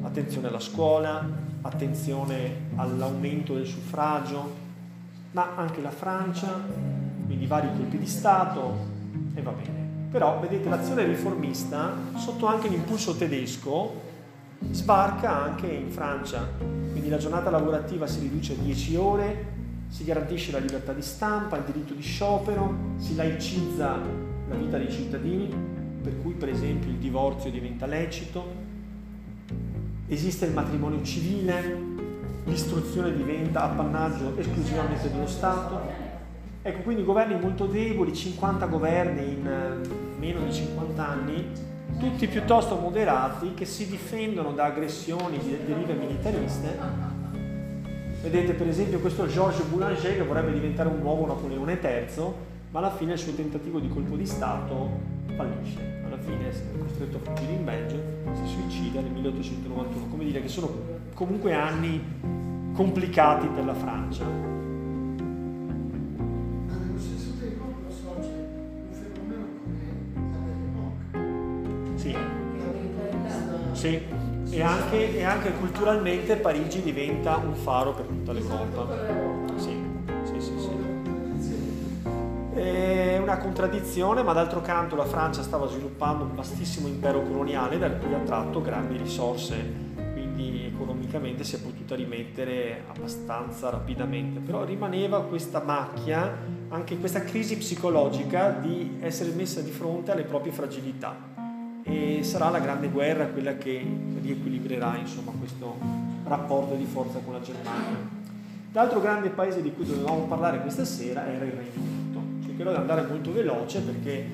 attenzione alla scuola, attenzione all'aumento del suffragio, ma anche la Francia, quindi vari colpi di Stato e va bene. Però vedete l'azione riformista, sotto anche l'impulso tedesco, sbarca anche in Francia, quindi la giornata lavorativa si riduce a 10 ore, si garantisce la libertà di stampa, il diritto di sciopero, si laicizza la vita dei cittadini, per cui per esempio il divorzio diventa lecito, esiste il matrimonio civile, l'istruzione diventa appannaggio esclusivamente dello Stato. Ecco, quindi governi molto deboli, 50 governi in eh, meno di 50 anni, tutti piuttosto moderati che si difendono da aggressioni di derive militariste Vedete per esempio questo Georges Boulanger che vorrebbe diventare un nuovo Napoleone III, ma alla fine il suo tentativo di colpo di Stato fallisce. Alla fine è costretto a fuggire in Belgio, si suicida nel 1891. Come dire che sono comunque anni complicati per la Francia. Sì. Sì e anche, e anche, culturalmente Parigi diventa un faro per tutta l'Europa. Sì, sì, sì, sì. È una contraddizione, ma d'altro canto la Francia stava sviluppando un vastissimo impero coloniale da cui ha tratto grandi risorse, economicamente si è potuta rimettere abbastanza rapidamente, però rimaneva questa macchia, anche questa crisi psicologica di essere messa di fronte alle proprie fragilità e sarà la grande guerra quella che riequilibrerà insomma, questo rapporto di forza con la Germania. L'altro grande paese di cui dovevamo parlare questa sera era il Regno Unito. Cercherò di andare molto veloce perché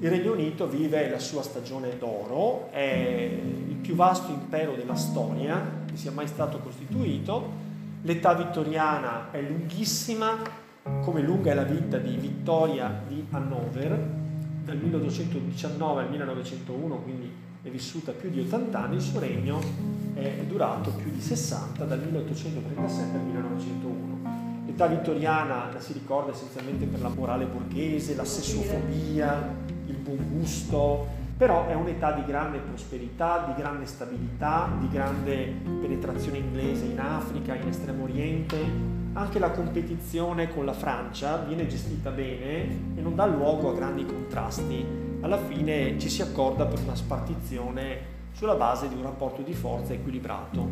il Regno Unito vive la sua stagione d'oro, è il più vasto impero della storia che sia mai stato costituito, l'età vittoriana è lunghissima, come lunga è la vita di Vittoria di Hannover, dal 1819 al 1901, quindi è vissuta più di 80 anni, il suo regno è durato più di 60 dal 1837 al 1901. L'età vittoriana la si ricorda essenzialmente per la morale borghese, la sessofobia, il buon gusto, però è un'età di grande prosperità, di grande stabilità, di grande penetrazione inglese in Africa, in Estremo Oriente, anche la competizione con la Francia viene gestita bene e non dà luogo a grandi contrasti. Alla fine ci si accorda per una spartizione sulla base di un rapporto di forza equilibrato.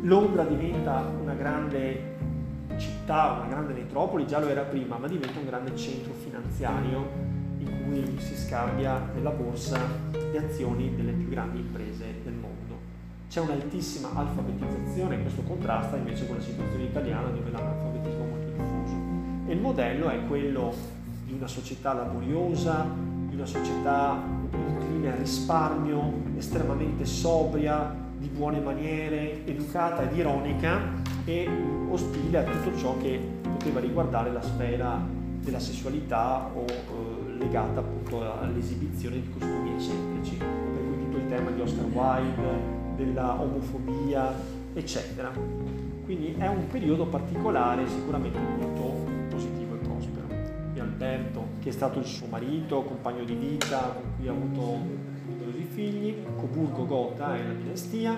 Londra diventa una grande città, una grande metropoli, già lo era prima, ma diventa un grande centro finanziario in cui si scambia nella borsa le azioni delle più grandi imprese del mondo c'è un'altissima alfabetizzazione, questo contrasta invece con la situazione italiana dove l'analfabetismo è molto diffuso. E il modello è quello di una società laboriosa, di una società incline al risparmio, estremamente sobria, di buone maniere, educata ed ironica e ostile a tutto ciò che poteva riguardare la sfera della sessualità o eh, legata appunto all'esibizione di costumi eccentrici. Per cui tutto il tema di Oscar Wilde, della omofobia, eccetera. Quindi è un periodo particolare, sicuramente molto positivo e prospero. E Alberto, che è stato il suo marito, compagno di vita, con cui ha avuto numerosi figli, Coburgo Gotha è la dinastia,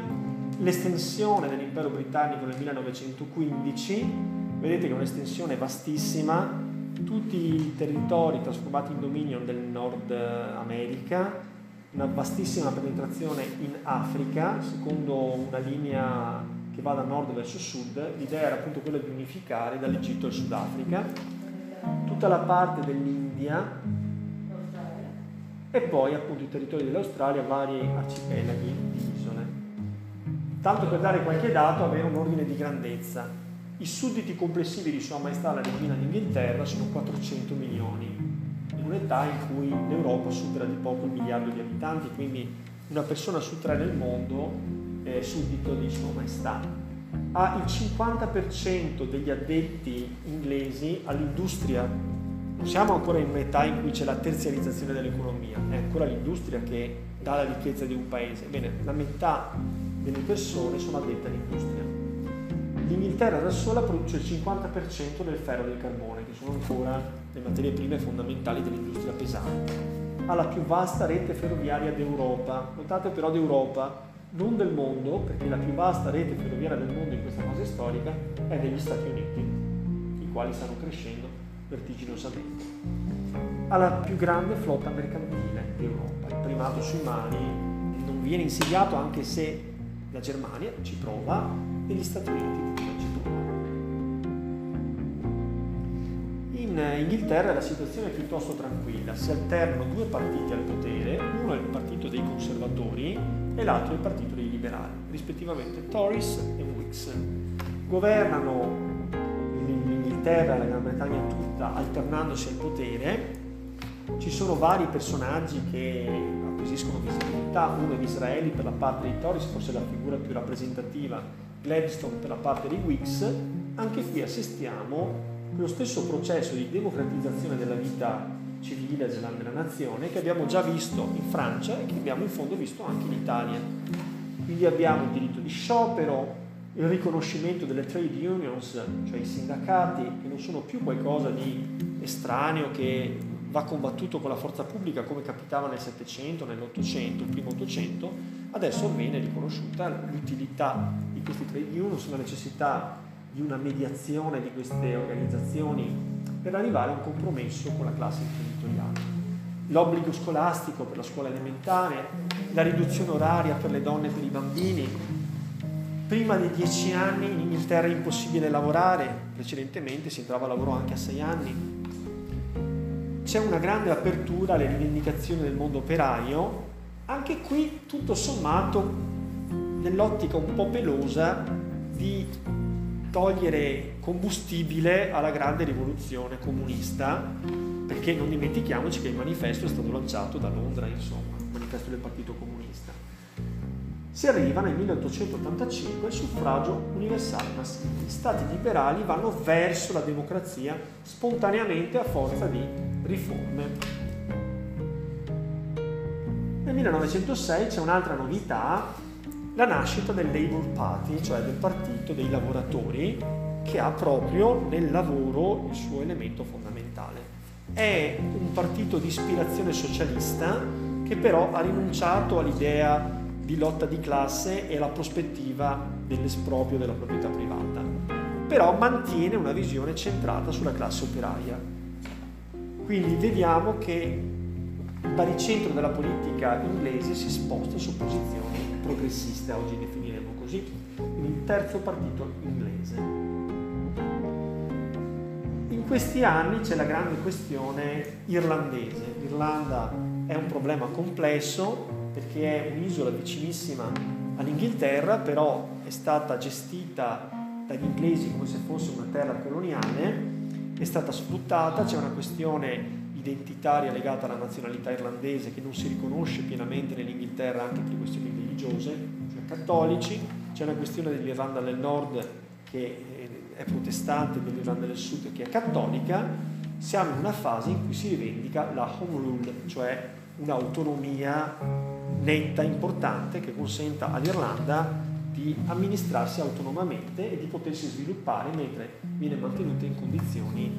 l'estensione dell'impero britannico nel 1915, vedete che è un'estensione vastissima, tutti i territori trasformati in dominion del Nord America, una vastissima penetrazione in Africa, secondo una linea che va da nord verso sud, l'idea era appunto quella di unificare dall'Egitto al Sudafrica, tutta la parte dell'India e poi appunto i territori dell'Australia, vari arcipelaghi di isole. Tanto per dare qualche dato, avere un ordine di grandezza. I sudditi complessivi di Sua Maestà la Regina d'Inghilterra sono 400 milioni, in un'età in cui l'Europa supera di poco il miliardo di abitanti, quindi una persona su tre nel mondo eh, suddito di Sua Maestà. Ha il 50% degli addetti inglesi all'industria. Non siamo ancora in un'età in cui c'è la terziarizzazione dell'economia, è ancora l'industria che dà la ricchezza di un paese. Bene, la metà delle persone sono addette all'industria. L'Inghilterra da sola produce il 50% del ferro e del carbone, che sono ancora le materie prime fondamentali dell'industria pesante. Ha la più vasta rete ferroviaria d'Europa. Notate però d'Europa, non del mondo, perché la più vasta rete ferroviaria del mondo in questa fase storica è degli Stati Uniti, i quali stanno crescendo vertiginosamente. Ha la più grande flotta mercantile d'Europa, il primato sui mari non viene insediato anche se la Germania ci prova e gli Stati Uniti. In Inghilterra la situazione è piuttosto tranquilla, si alternano due partiti al potere, uno è il partito dei conservatori e l'altro è il partito dei liberali, rispettivamente Tories e Whigs. Governano l'Inghilterra e la Gran Bretagna tutta alternandosi al potere. Ci sono vari personaggi che acquisiscono visibilità, uno è Disraeli per la parte dei Tories, forse la figura più rappresentativa, Gladstone per la parte dei Whigs. Anche qui assistiamo lo stesso processo di democratizzazione della vita civile della nazione che abbiamo già visto in Francia e che abbiamo in fondo visto anche in Italia. Quindi abbiamo il diritto di sciopero, il riconoscimento delle trade unions, cioè i sindacati, che non sono più qualcosa di estraneo che va combattuto con la forza pubblica come capitava nel Settecento, nell'Ottocento, il primo Ottocento, adesso viene riconosciuta l'utilità di questi trade unions, la necessità di una mediazione di queste organizzazioni per arrivare a un compromesso con la classe imprenditoriale. L'obbligo scolastico per la scuola elementare, la riduzione oraria per le donne e per i bambini. Prima dei dieci anni in Inghilterra è impossibile lavorare, precedentemente si entrava a lavoro anche a sei anni. C'è una grande apertura alle rivendicazioni del mondo operaio, anche qui tutto sommato nell'ottica un po' pelosa di togliere combustibile alla grande rivoluzione comunista, perché non dimentichiamoci che il manifesto è stato lanciato da Londra, insomma, il manifesto del Partito Comunista. Si arriva nel 1885 al suffragio universale maschile. Gli stati liberali vanno verso la democrazia spontaneamente a forza di riforme. Nel 1906 c'è un'altra novità la nascita del Labour Party, cioè del partito dei lavoratori, che ha proprio nel lavoro il suo elemento fondamentale. È un partito di ispirazione socialista che però ha rinunciato all'idea di lotta di classe e alla prospettiva dell'esproprio della proprietà privata, però mantiene una visione centrata sulla classe operaia. Quindi vediamo che il baricentro della politica inglese si sposta su posizioni progressiste, oggi definiremo così, il terzo partito inglese. In questi anni c'è la grande questione irlandese. L'Irlanda è un problema complesso perché è un'isola vicinissima all'Inghilterra, però è stata gestita dagli inglesi come se fosse una terra coloniale, è stata sfruttata, c'è una questione identitaria legata alla nazionalità irlandese che non si riconosce pienamente nell'Inghilterra anche per questioni religiose, cioè cattolici, c'è una questione dell'Irlanda del Nord che è protestante, dell'Irlanda del Sud che è cattolica, siamo in una fase in cui si rivendica la home rule, cioè un'autonomia netta, importante, che consenta all'Irlanda di amministrarsi autonomamente e di potersi sviluppare mentre viene mantenuta in condizioni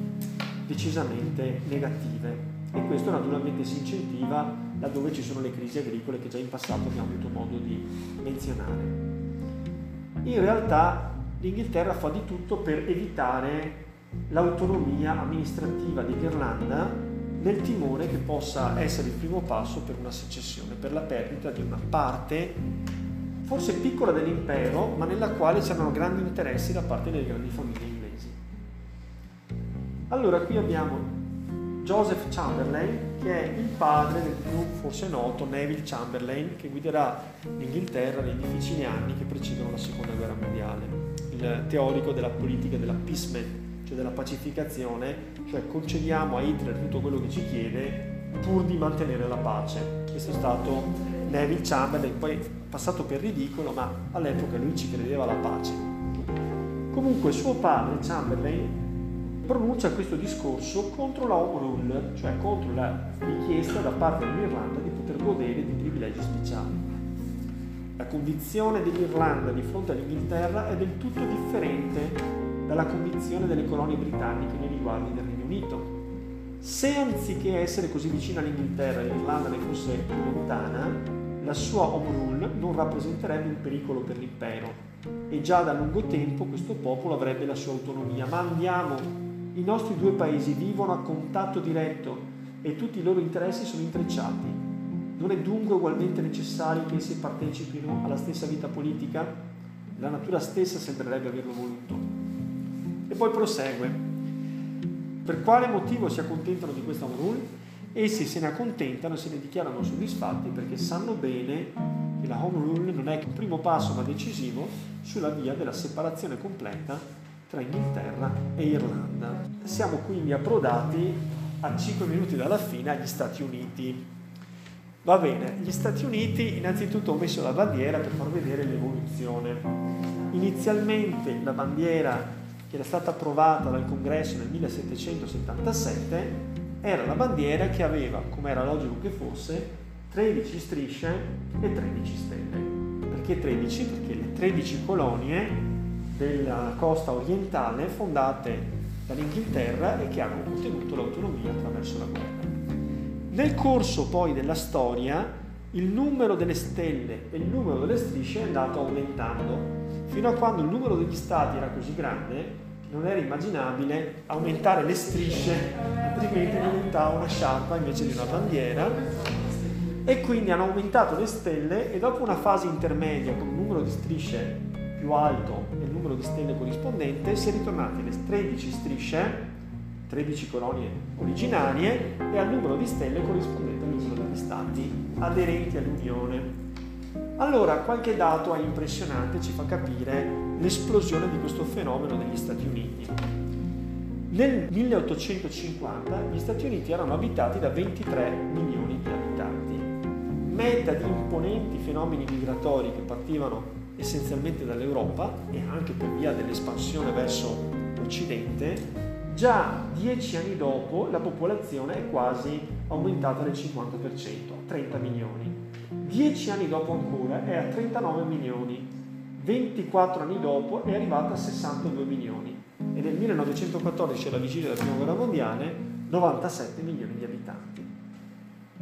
decisamente negative. E questo naturalmente si incentiva laddove ci sono le crisi agricole che già in passato abbiamo avuto modo di menzionare. in realtà l'Inghilterra fa di tutto per evitare l'autonomia amministrativa dell'Irlanda nel timore che possa essere il primo passo per una secessione, per la perdita di una parte forse piccola dell'impero, ma nella quale c'erano grandi interessi da parte delle grandi famiglie inglesi. Allora qui abbiamo Joseph Chamberlain, che è il padre del più forse noto Neville Chamberlain, che guiderà l'Inghilterra nei difficili anni che precedono la seconda guerra mondiale, il teorico della politica dell'appeasement, cioè della pacificazione, cioè concediamo a Hitler tutto quello che ci chiede pur di mantenere la pace. Questo è stato Neville Chamberlain, poi passato per ridicolo, ma all'epoca lui ci credeva alla pace. Comunque suo padre Chamberlain pronuncia questo discorso contro la home rule, cioè contro la richiesta da parte dell'Irlanda di poter godere di privilegi speciali. La condizione dell'Irlanda di fronte all'Inghilterra è del tutto differente dalla condizione delle colonie britanniche nei riguardi del Regno Unito. Se anziché essere così vicina all'Inghilterra l'Irlanda ne fosse lontana, la sua home rule non rappresenterebbe un pericolo per l'impero e già da lungo tempo questo popolo avrebbe la sua autonomia. Ma andiamo i nostri due paesi vivono a contatto diretto e tutti i loro interessi sono intrecciati. Non è dunque ugualmente necessario che essi partecipino alla stessa vita politica? La natura stessa sembrerebbe averlo voluto. E poi prosegue. Per quale motivo si accontentano di questa rule? Essi se ne accontentano e se ne dichiarano soddisfatti perché sanno bene che la home rule non è che un primo passo ma decisivo sulla via della separazione completa tra Inghilterra e Irlanda. Siamo quindi approdati a 5 minuti dalla fine agli Stati Uniti. Va bene, gli Stati Uniti innanzitutto ho messo la bandiera per far vedere l'evoluzione. Inizialmente la bandiera che era stata approvata dal congresso nel 1777 era la bandiera che aveva, come era logico che fosse, 13 strisce e 13 stelle. Perché 13? Perché le 13 colonie della costa orientale fondate dall'Inghilterra e che hanno ottenuto l'autonomia attraverso la guerra. Nel corso poi della storia il numero delle stelle e il numero delle strisce è andato aumentando fino a quando il numero degli stati era così grande che non era immaginabile aumentare le strisce, altrimenti diventava una sciarpa invece di una bandiera. E quindi hanno aumentato le stelle e dopo una fase intermedia con un numero di strisce più alto e il numero di stelle corrispondente, si è ritornati alle 13 strisce, 13 colonie originarie e al numero di stelle corrispondente al numero degli stati aderenti all'Unione. Allora, qualche dato è impressionante, ci fa capire l'esplosione di questo fenomeno negli Stati Uniti. Nel 1850 gli Stati Uniti erano abitati da 23 milioni di abitanti, meta di imponenti fenomeni migratori che partivano essenzialmente dall'Europa e anche per via dell'espansione verso l'Occidente, già dieci anni dopo la popolazione è quasi aumentata del 50%, a 30 milioni. Dieci anni dopo ancora è a 39 milioni, 24 anni dopo è arrivata a 62 milioni e nel 1914, alla vigilia della Prima Guerra Mondiale, 97 milioni di abitanti.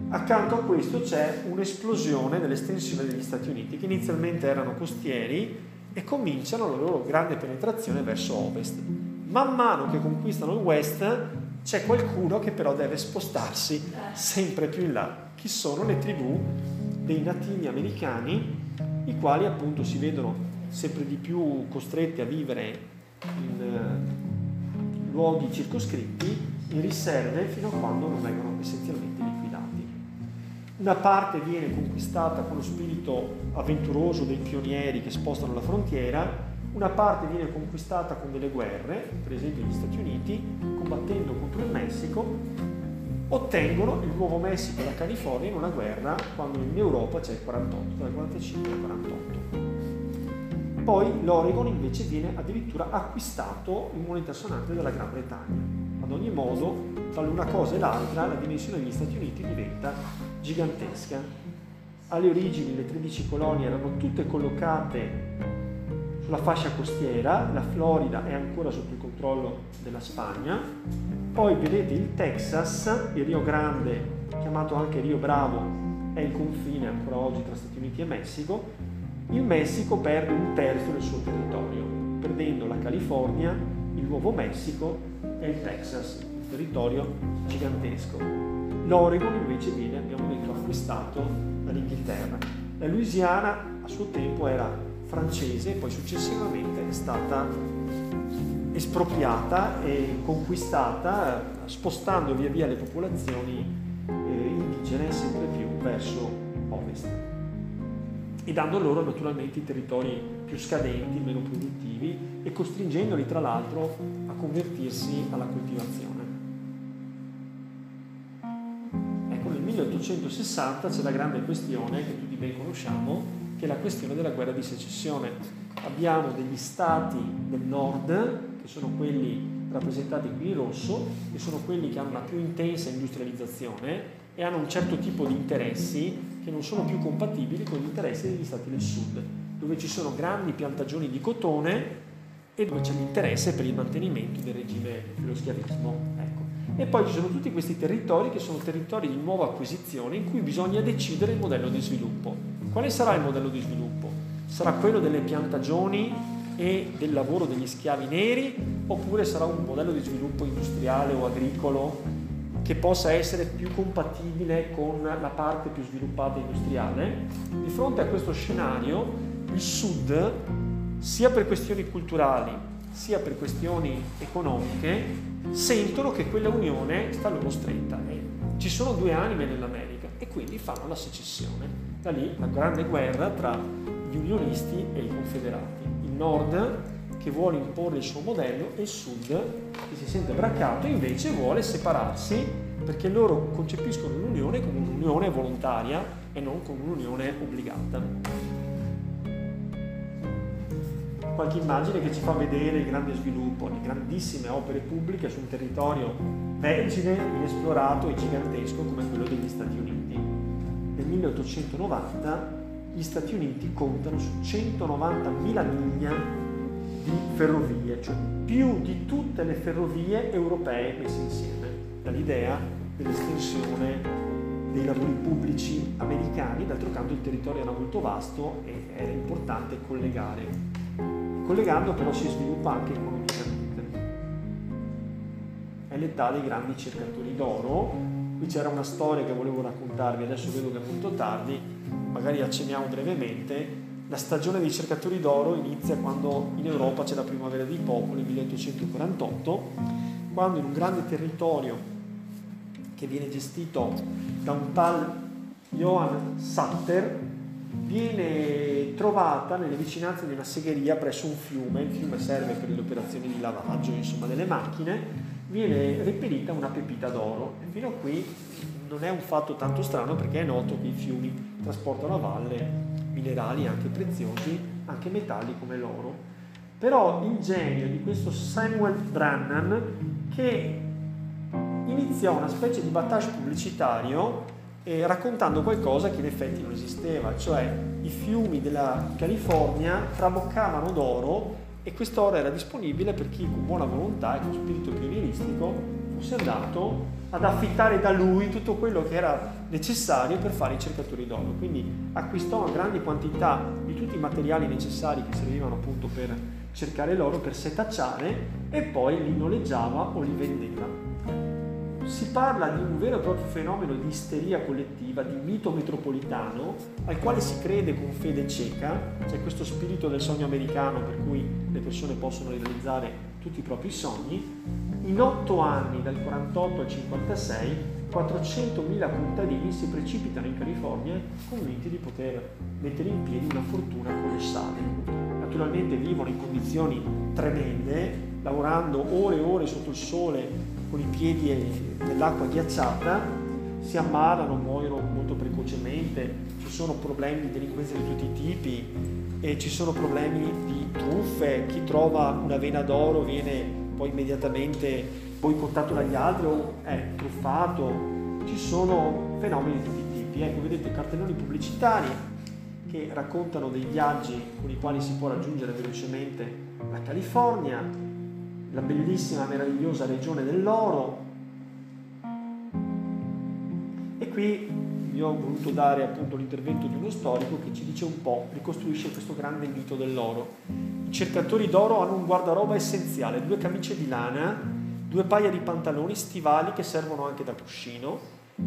Accanto a questo c'è un'esplosione dell'estensione degli Stati Uniti, che inizialmente erano costieri e cominciano la loro grande penetrazione verso ovest. Man mano che conquistano il west c'è qualcuno che però deve spostarsi sempre più in là. Chi sono le tribù dei nativi americani, i quali appunto si vedono sempre di più costretti a vivere in eh, luoghi circoscritti, in riserve, fino a quando non vengono essenzialmente una parte viene conquistata con lo spirito avventuroso dei pionieri che spostano la frontiera, una parte viene conquistata con delle guerre, per esempio gli Stati Uniti, combattendo contro il Messico, ottengono il Nuovo Messico e la California in una guerra quando in Europa c'è il 48, dal 45 al 48. Poi l'Oregon invece viene addirittura acquistato in moneta sonante dalla Gran Bretagna. Ad ogni modo, tra l'una cosa e l'altra, la dimensione degli Stati Uniti diventa gigantesca. Alle origini le 13 colonie erano tutte collocate sulla fascia costiera, la Florida è ancora sotto il controllo della Spagna, poi vedete il Texas, il Rio Grande, chiamato anche Rio Bravo, è il confine ancora oggi tra Stati Uniti e Messico, il Messico perde un terzo del suo territorio, perdendo la California, il Nuovo Messico e il Texas, un territorio gigantesco. L'Oregon invece viene, abbiamo detto, acquistato dall'Inghilterra. La Louisiana a suo tempo era francese e poi successivamente è stata espropriata e conquistata spostando via via le popolazioni eh, indigene sempre più verso ovest e dando loro naturalmente i territori più scadenti, meno produttivi e costringendoli tra l'altro a convertirsi alla coltivazione. 1860 c'è la grande questione che tutti ben conosciamo, che è la questione della guerra di secessione. Abbiamo degli stati del nord, che sono quelli rappresentati qui in rosso, che sono quelli che hanno la più intensa industrializzazione e hanno un certo tipo di interessi che non sono più compatibili con gli interessi degli stati del sud, dove ci sono grandi piantagioni di cotone e dove c'è l'interesse per il mantenimento del regime dello schiavismo. Ecco. E poi ci sono tutti questi territori che sono territori di nuova acquisizione in cui bisogna decidere il modello di sviluppo. Quale sarà il modello di sviluppo? Sarà quello delle piantagioni e del lavoro degli schiavi neri oppure sarà un modello di sviluppo industriale o agricolo che possa essere più compatibile con la parte più sviluppata industriale. Di fronte a questo scenario, il Sud, sia per questioni culturali, sia per questioni economiche, sentono che quella unione sta loro stretta. E ci sono due anime nell'America e quindi fanno la secessione. Da lì la grande guerra tra gli unionisti e i confederati. Il nord che vuole imporre il suo modello e il sud che si sente braccato invece vuole separarsi perché loro concepiscono l'unione come un'unione volontaria e non come un'unione obbligata. Qualche immagine che ci fa vedere il grande sviluppo di grandissime opere pubbliche su un territorio vergine, inesplorato e gigantesco come quello degli Stati Uniti. Nel 1890 gli Stati Uniti contano su 190.000 miglia di ferrovie, cioè più di tutte le ferrovie europee messe insieme, dall'idea dell'estensione dei lavori pubblici americani, d'altro canto il territorio era molto vasto e era importante collegare. Collegando però si sviluppa anche economicamente. È l'età dei grandi cercatori d'oro, qui c'era una storia che volevo raccontarvi, adesso vedo che è molto tardi, magari accenniamo brevemente, la stagione dei cercatori d'oro inizia quando in Europa c'è la primavera dei popoli, 1848, quando in un grande territorio che viene gestito da un tal Johann Satter viene trovata nelle vicinanze di una segheria presso un fiume, il fiume serve per le operazioni di lavaggio insomma, delle macchine, viene reperita una pepita d'oro. E fino a qui non è un fatto tanto strano perché è noto che i fiumi trasportano a valle minerali anche preziosi, anche metalli come l'oro. Però il genio di questo Samuel Brannan che iniziò una specie di battage pubblicitario eh, raccontando qualcosa che in effetti non esisteva, cioè i fiumi della California traboccavano d'oro e quest'oro era disponibile per chi con buona volontà e con spirito pionieristico fosse andato ad affittare da lui tutto quello che era necessario per fare i cercatori d'oro. Quindi acquistò una grande quantità di tutti i materiali necessari che servivano appunto per cercare l'oro, per setacciare e poi li noleggiava o li vendeva. Si parla di un vero e proprio fenomeno di isteria collettiva, di mito metropolitano, al quale si crede con fede cieca, c'è questo spirito del sogno americano per cui le persone possono realizzare tutti i propri sogni, in otto anni, dal 48 al 56, 400.000 contadini si precipitano in California convinti di poter mettere in piedi una fortuna colossale. Naturalmente vivono in condizioni tremende, lavorando ore e ore sotto il sole con i piedi nell'acqua ghiacciata, si ammalano, muoiono molto precocemente, ci sono problemi di delinquenza di tutti i tipi, e ci sono problemi di truffe, chi trova una vena d'oro viene poi immediatamente boicottato dagli altri o è truffato, ci sono fenomeni di tutti i tipi. Ecco, vedete cartelloni pubblicitari che raccontano dei viaggi con i quali si può raggiungere velocemente la California, la bellissima, meravigliosa regione dell'oro. E qui vi ho voluto dare appunto l'intervento di uno storico che ci dice un po', ricostruisce questo grande mito dell'oro. I cercatori d'oro hanno un guardaroba essenziale, due camicie di lana, due paia di pantaloni, stivali che servono anche da cuscino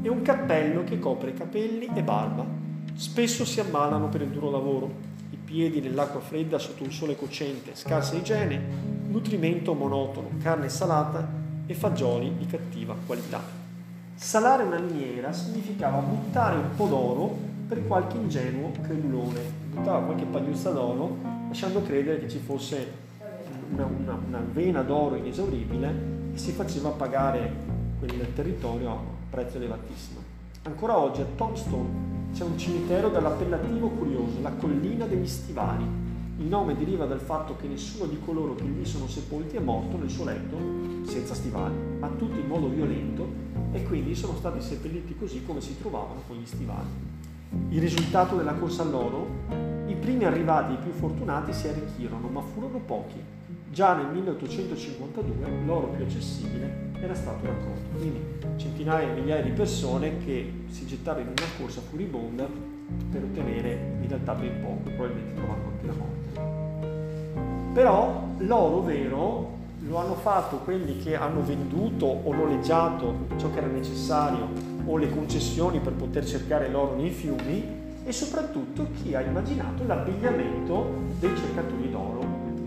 e un cappello che copre capelli e barba. Spesso si ammalano per il duro lavoro, piedi nell'acqua fredda sotto un sole cocente, scarsa igiene, nutrimento monotono, carne salata e fagioli di cattiva qualità. Salare una miniera significava buttare un po' d'oro per qualche ingenuo credulone, buttava qualche pagliuzza d'oro lasciando credere che ci fosse una, una, una vena d'oro inesauribile e si faceva pagare quel territorio a un prezzo elevatissimo. Ancora oggi a Tombstone c'è un cimitero dall'appellativo curioso, la collina degli stivali. Il nome deriva dal fatto che nessuno di coloro che lì sono sepolti è morto nel suo letto senza stivali, ma tutti in modo violento e quindi sono stati seppelliti così come si trovavano con gli stivali. Il risultato della corsa all'oro? I primi arrivati, i più fortunati, si arricchirono, ma furono pochi. Già nel 1852 l'oro più accessibile era stato raccolto. Quindi centinaia e migliaia di persone che si gettarono in una corsa furibonda per ottenere in realtà ben poco, probabilmente trovando anche la morte. Però l'oro vero lo hanno fatto quelli che hanno venduto o noleggiato ciò che era necessario o le concessioni per poter cercare l'oro nei fiumi e soprattutto chi ha immaginato l'abbigliamento dei cercatori d'oro.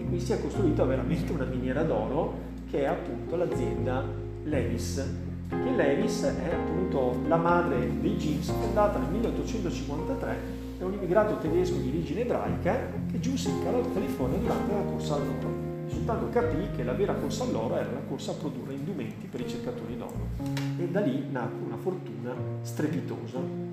Qui si è costruita veramente una miniera d'oro che è appunto l'azienda Levis, che Levis è appunto la madre dei jeans fondata nel 1853 da un immigrato tedesco di origine ebraica che giunse in California durante la corsa all'oro soltanto capì che la vera corsa all'oro era la corsa a produrre indumenti per i cercatori d'oro. E da lì nacque una fortuna strepitosa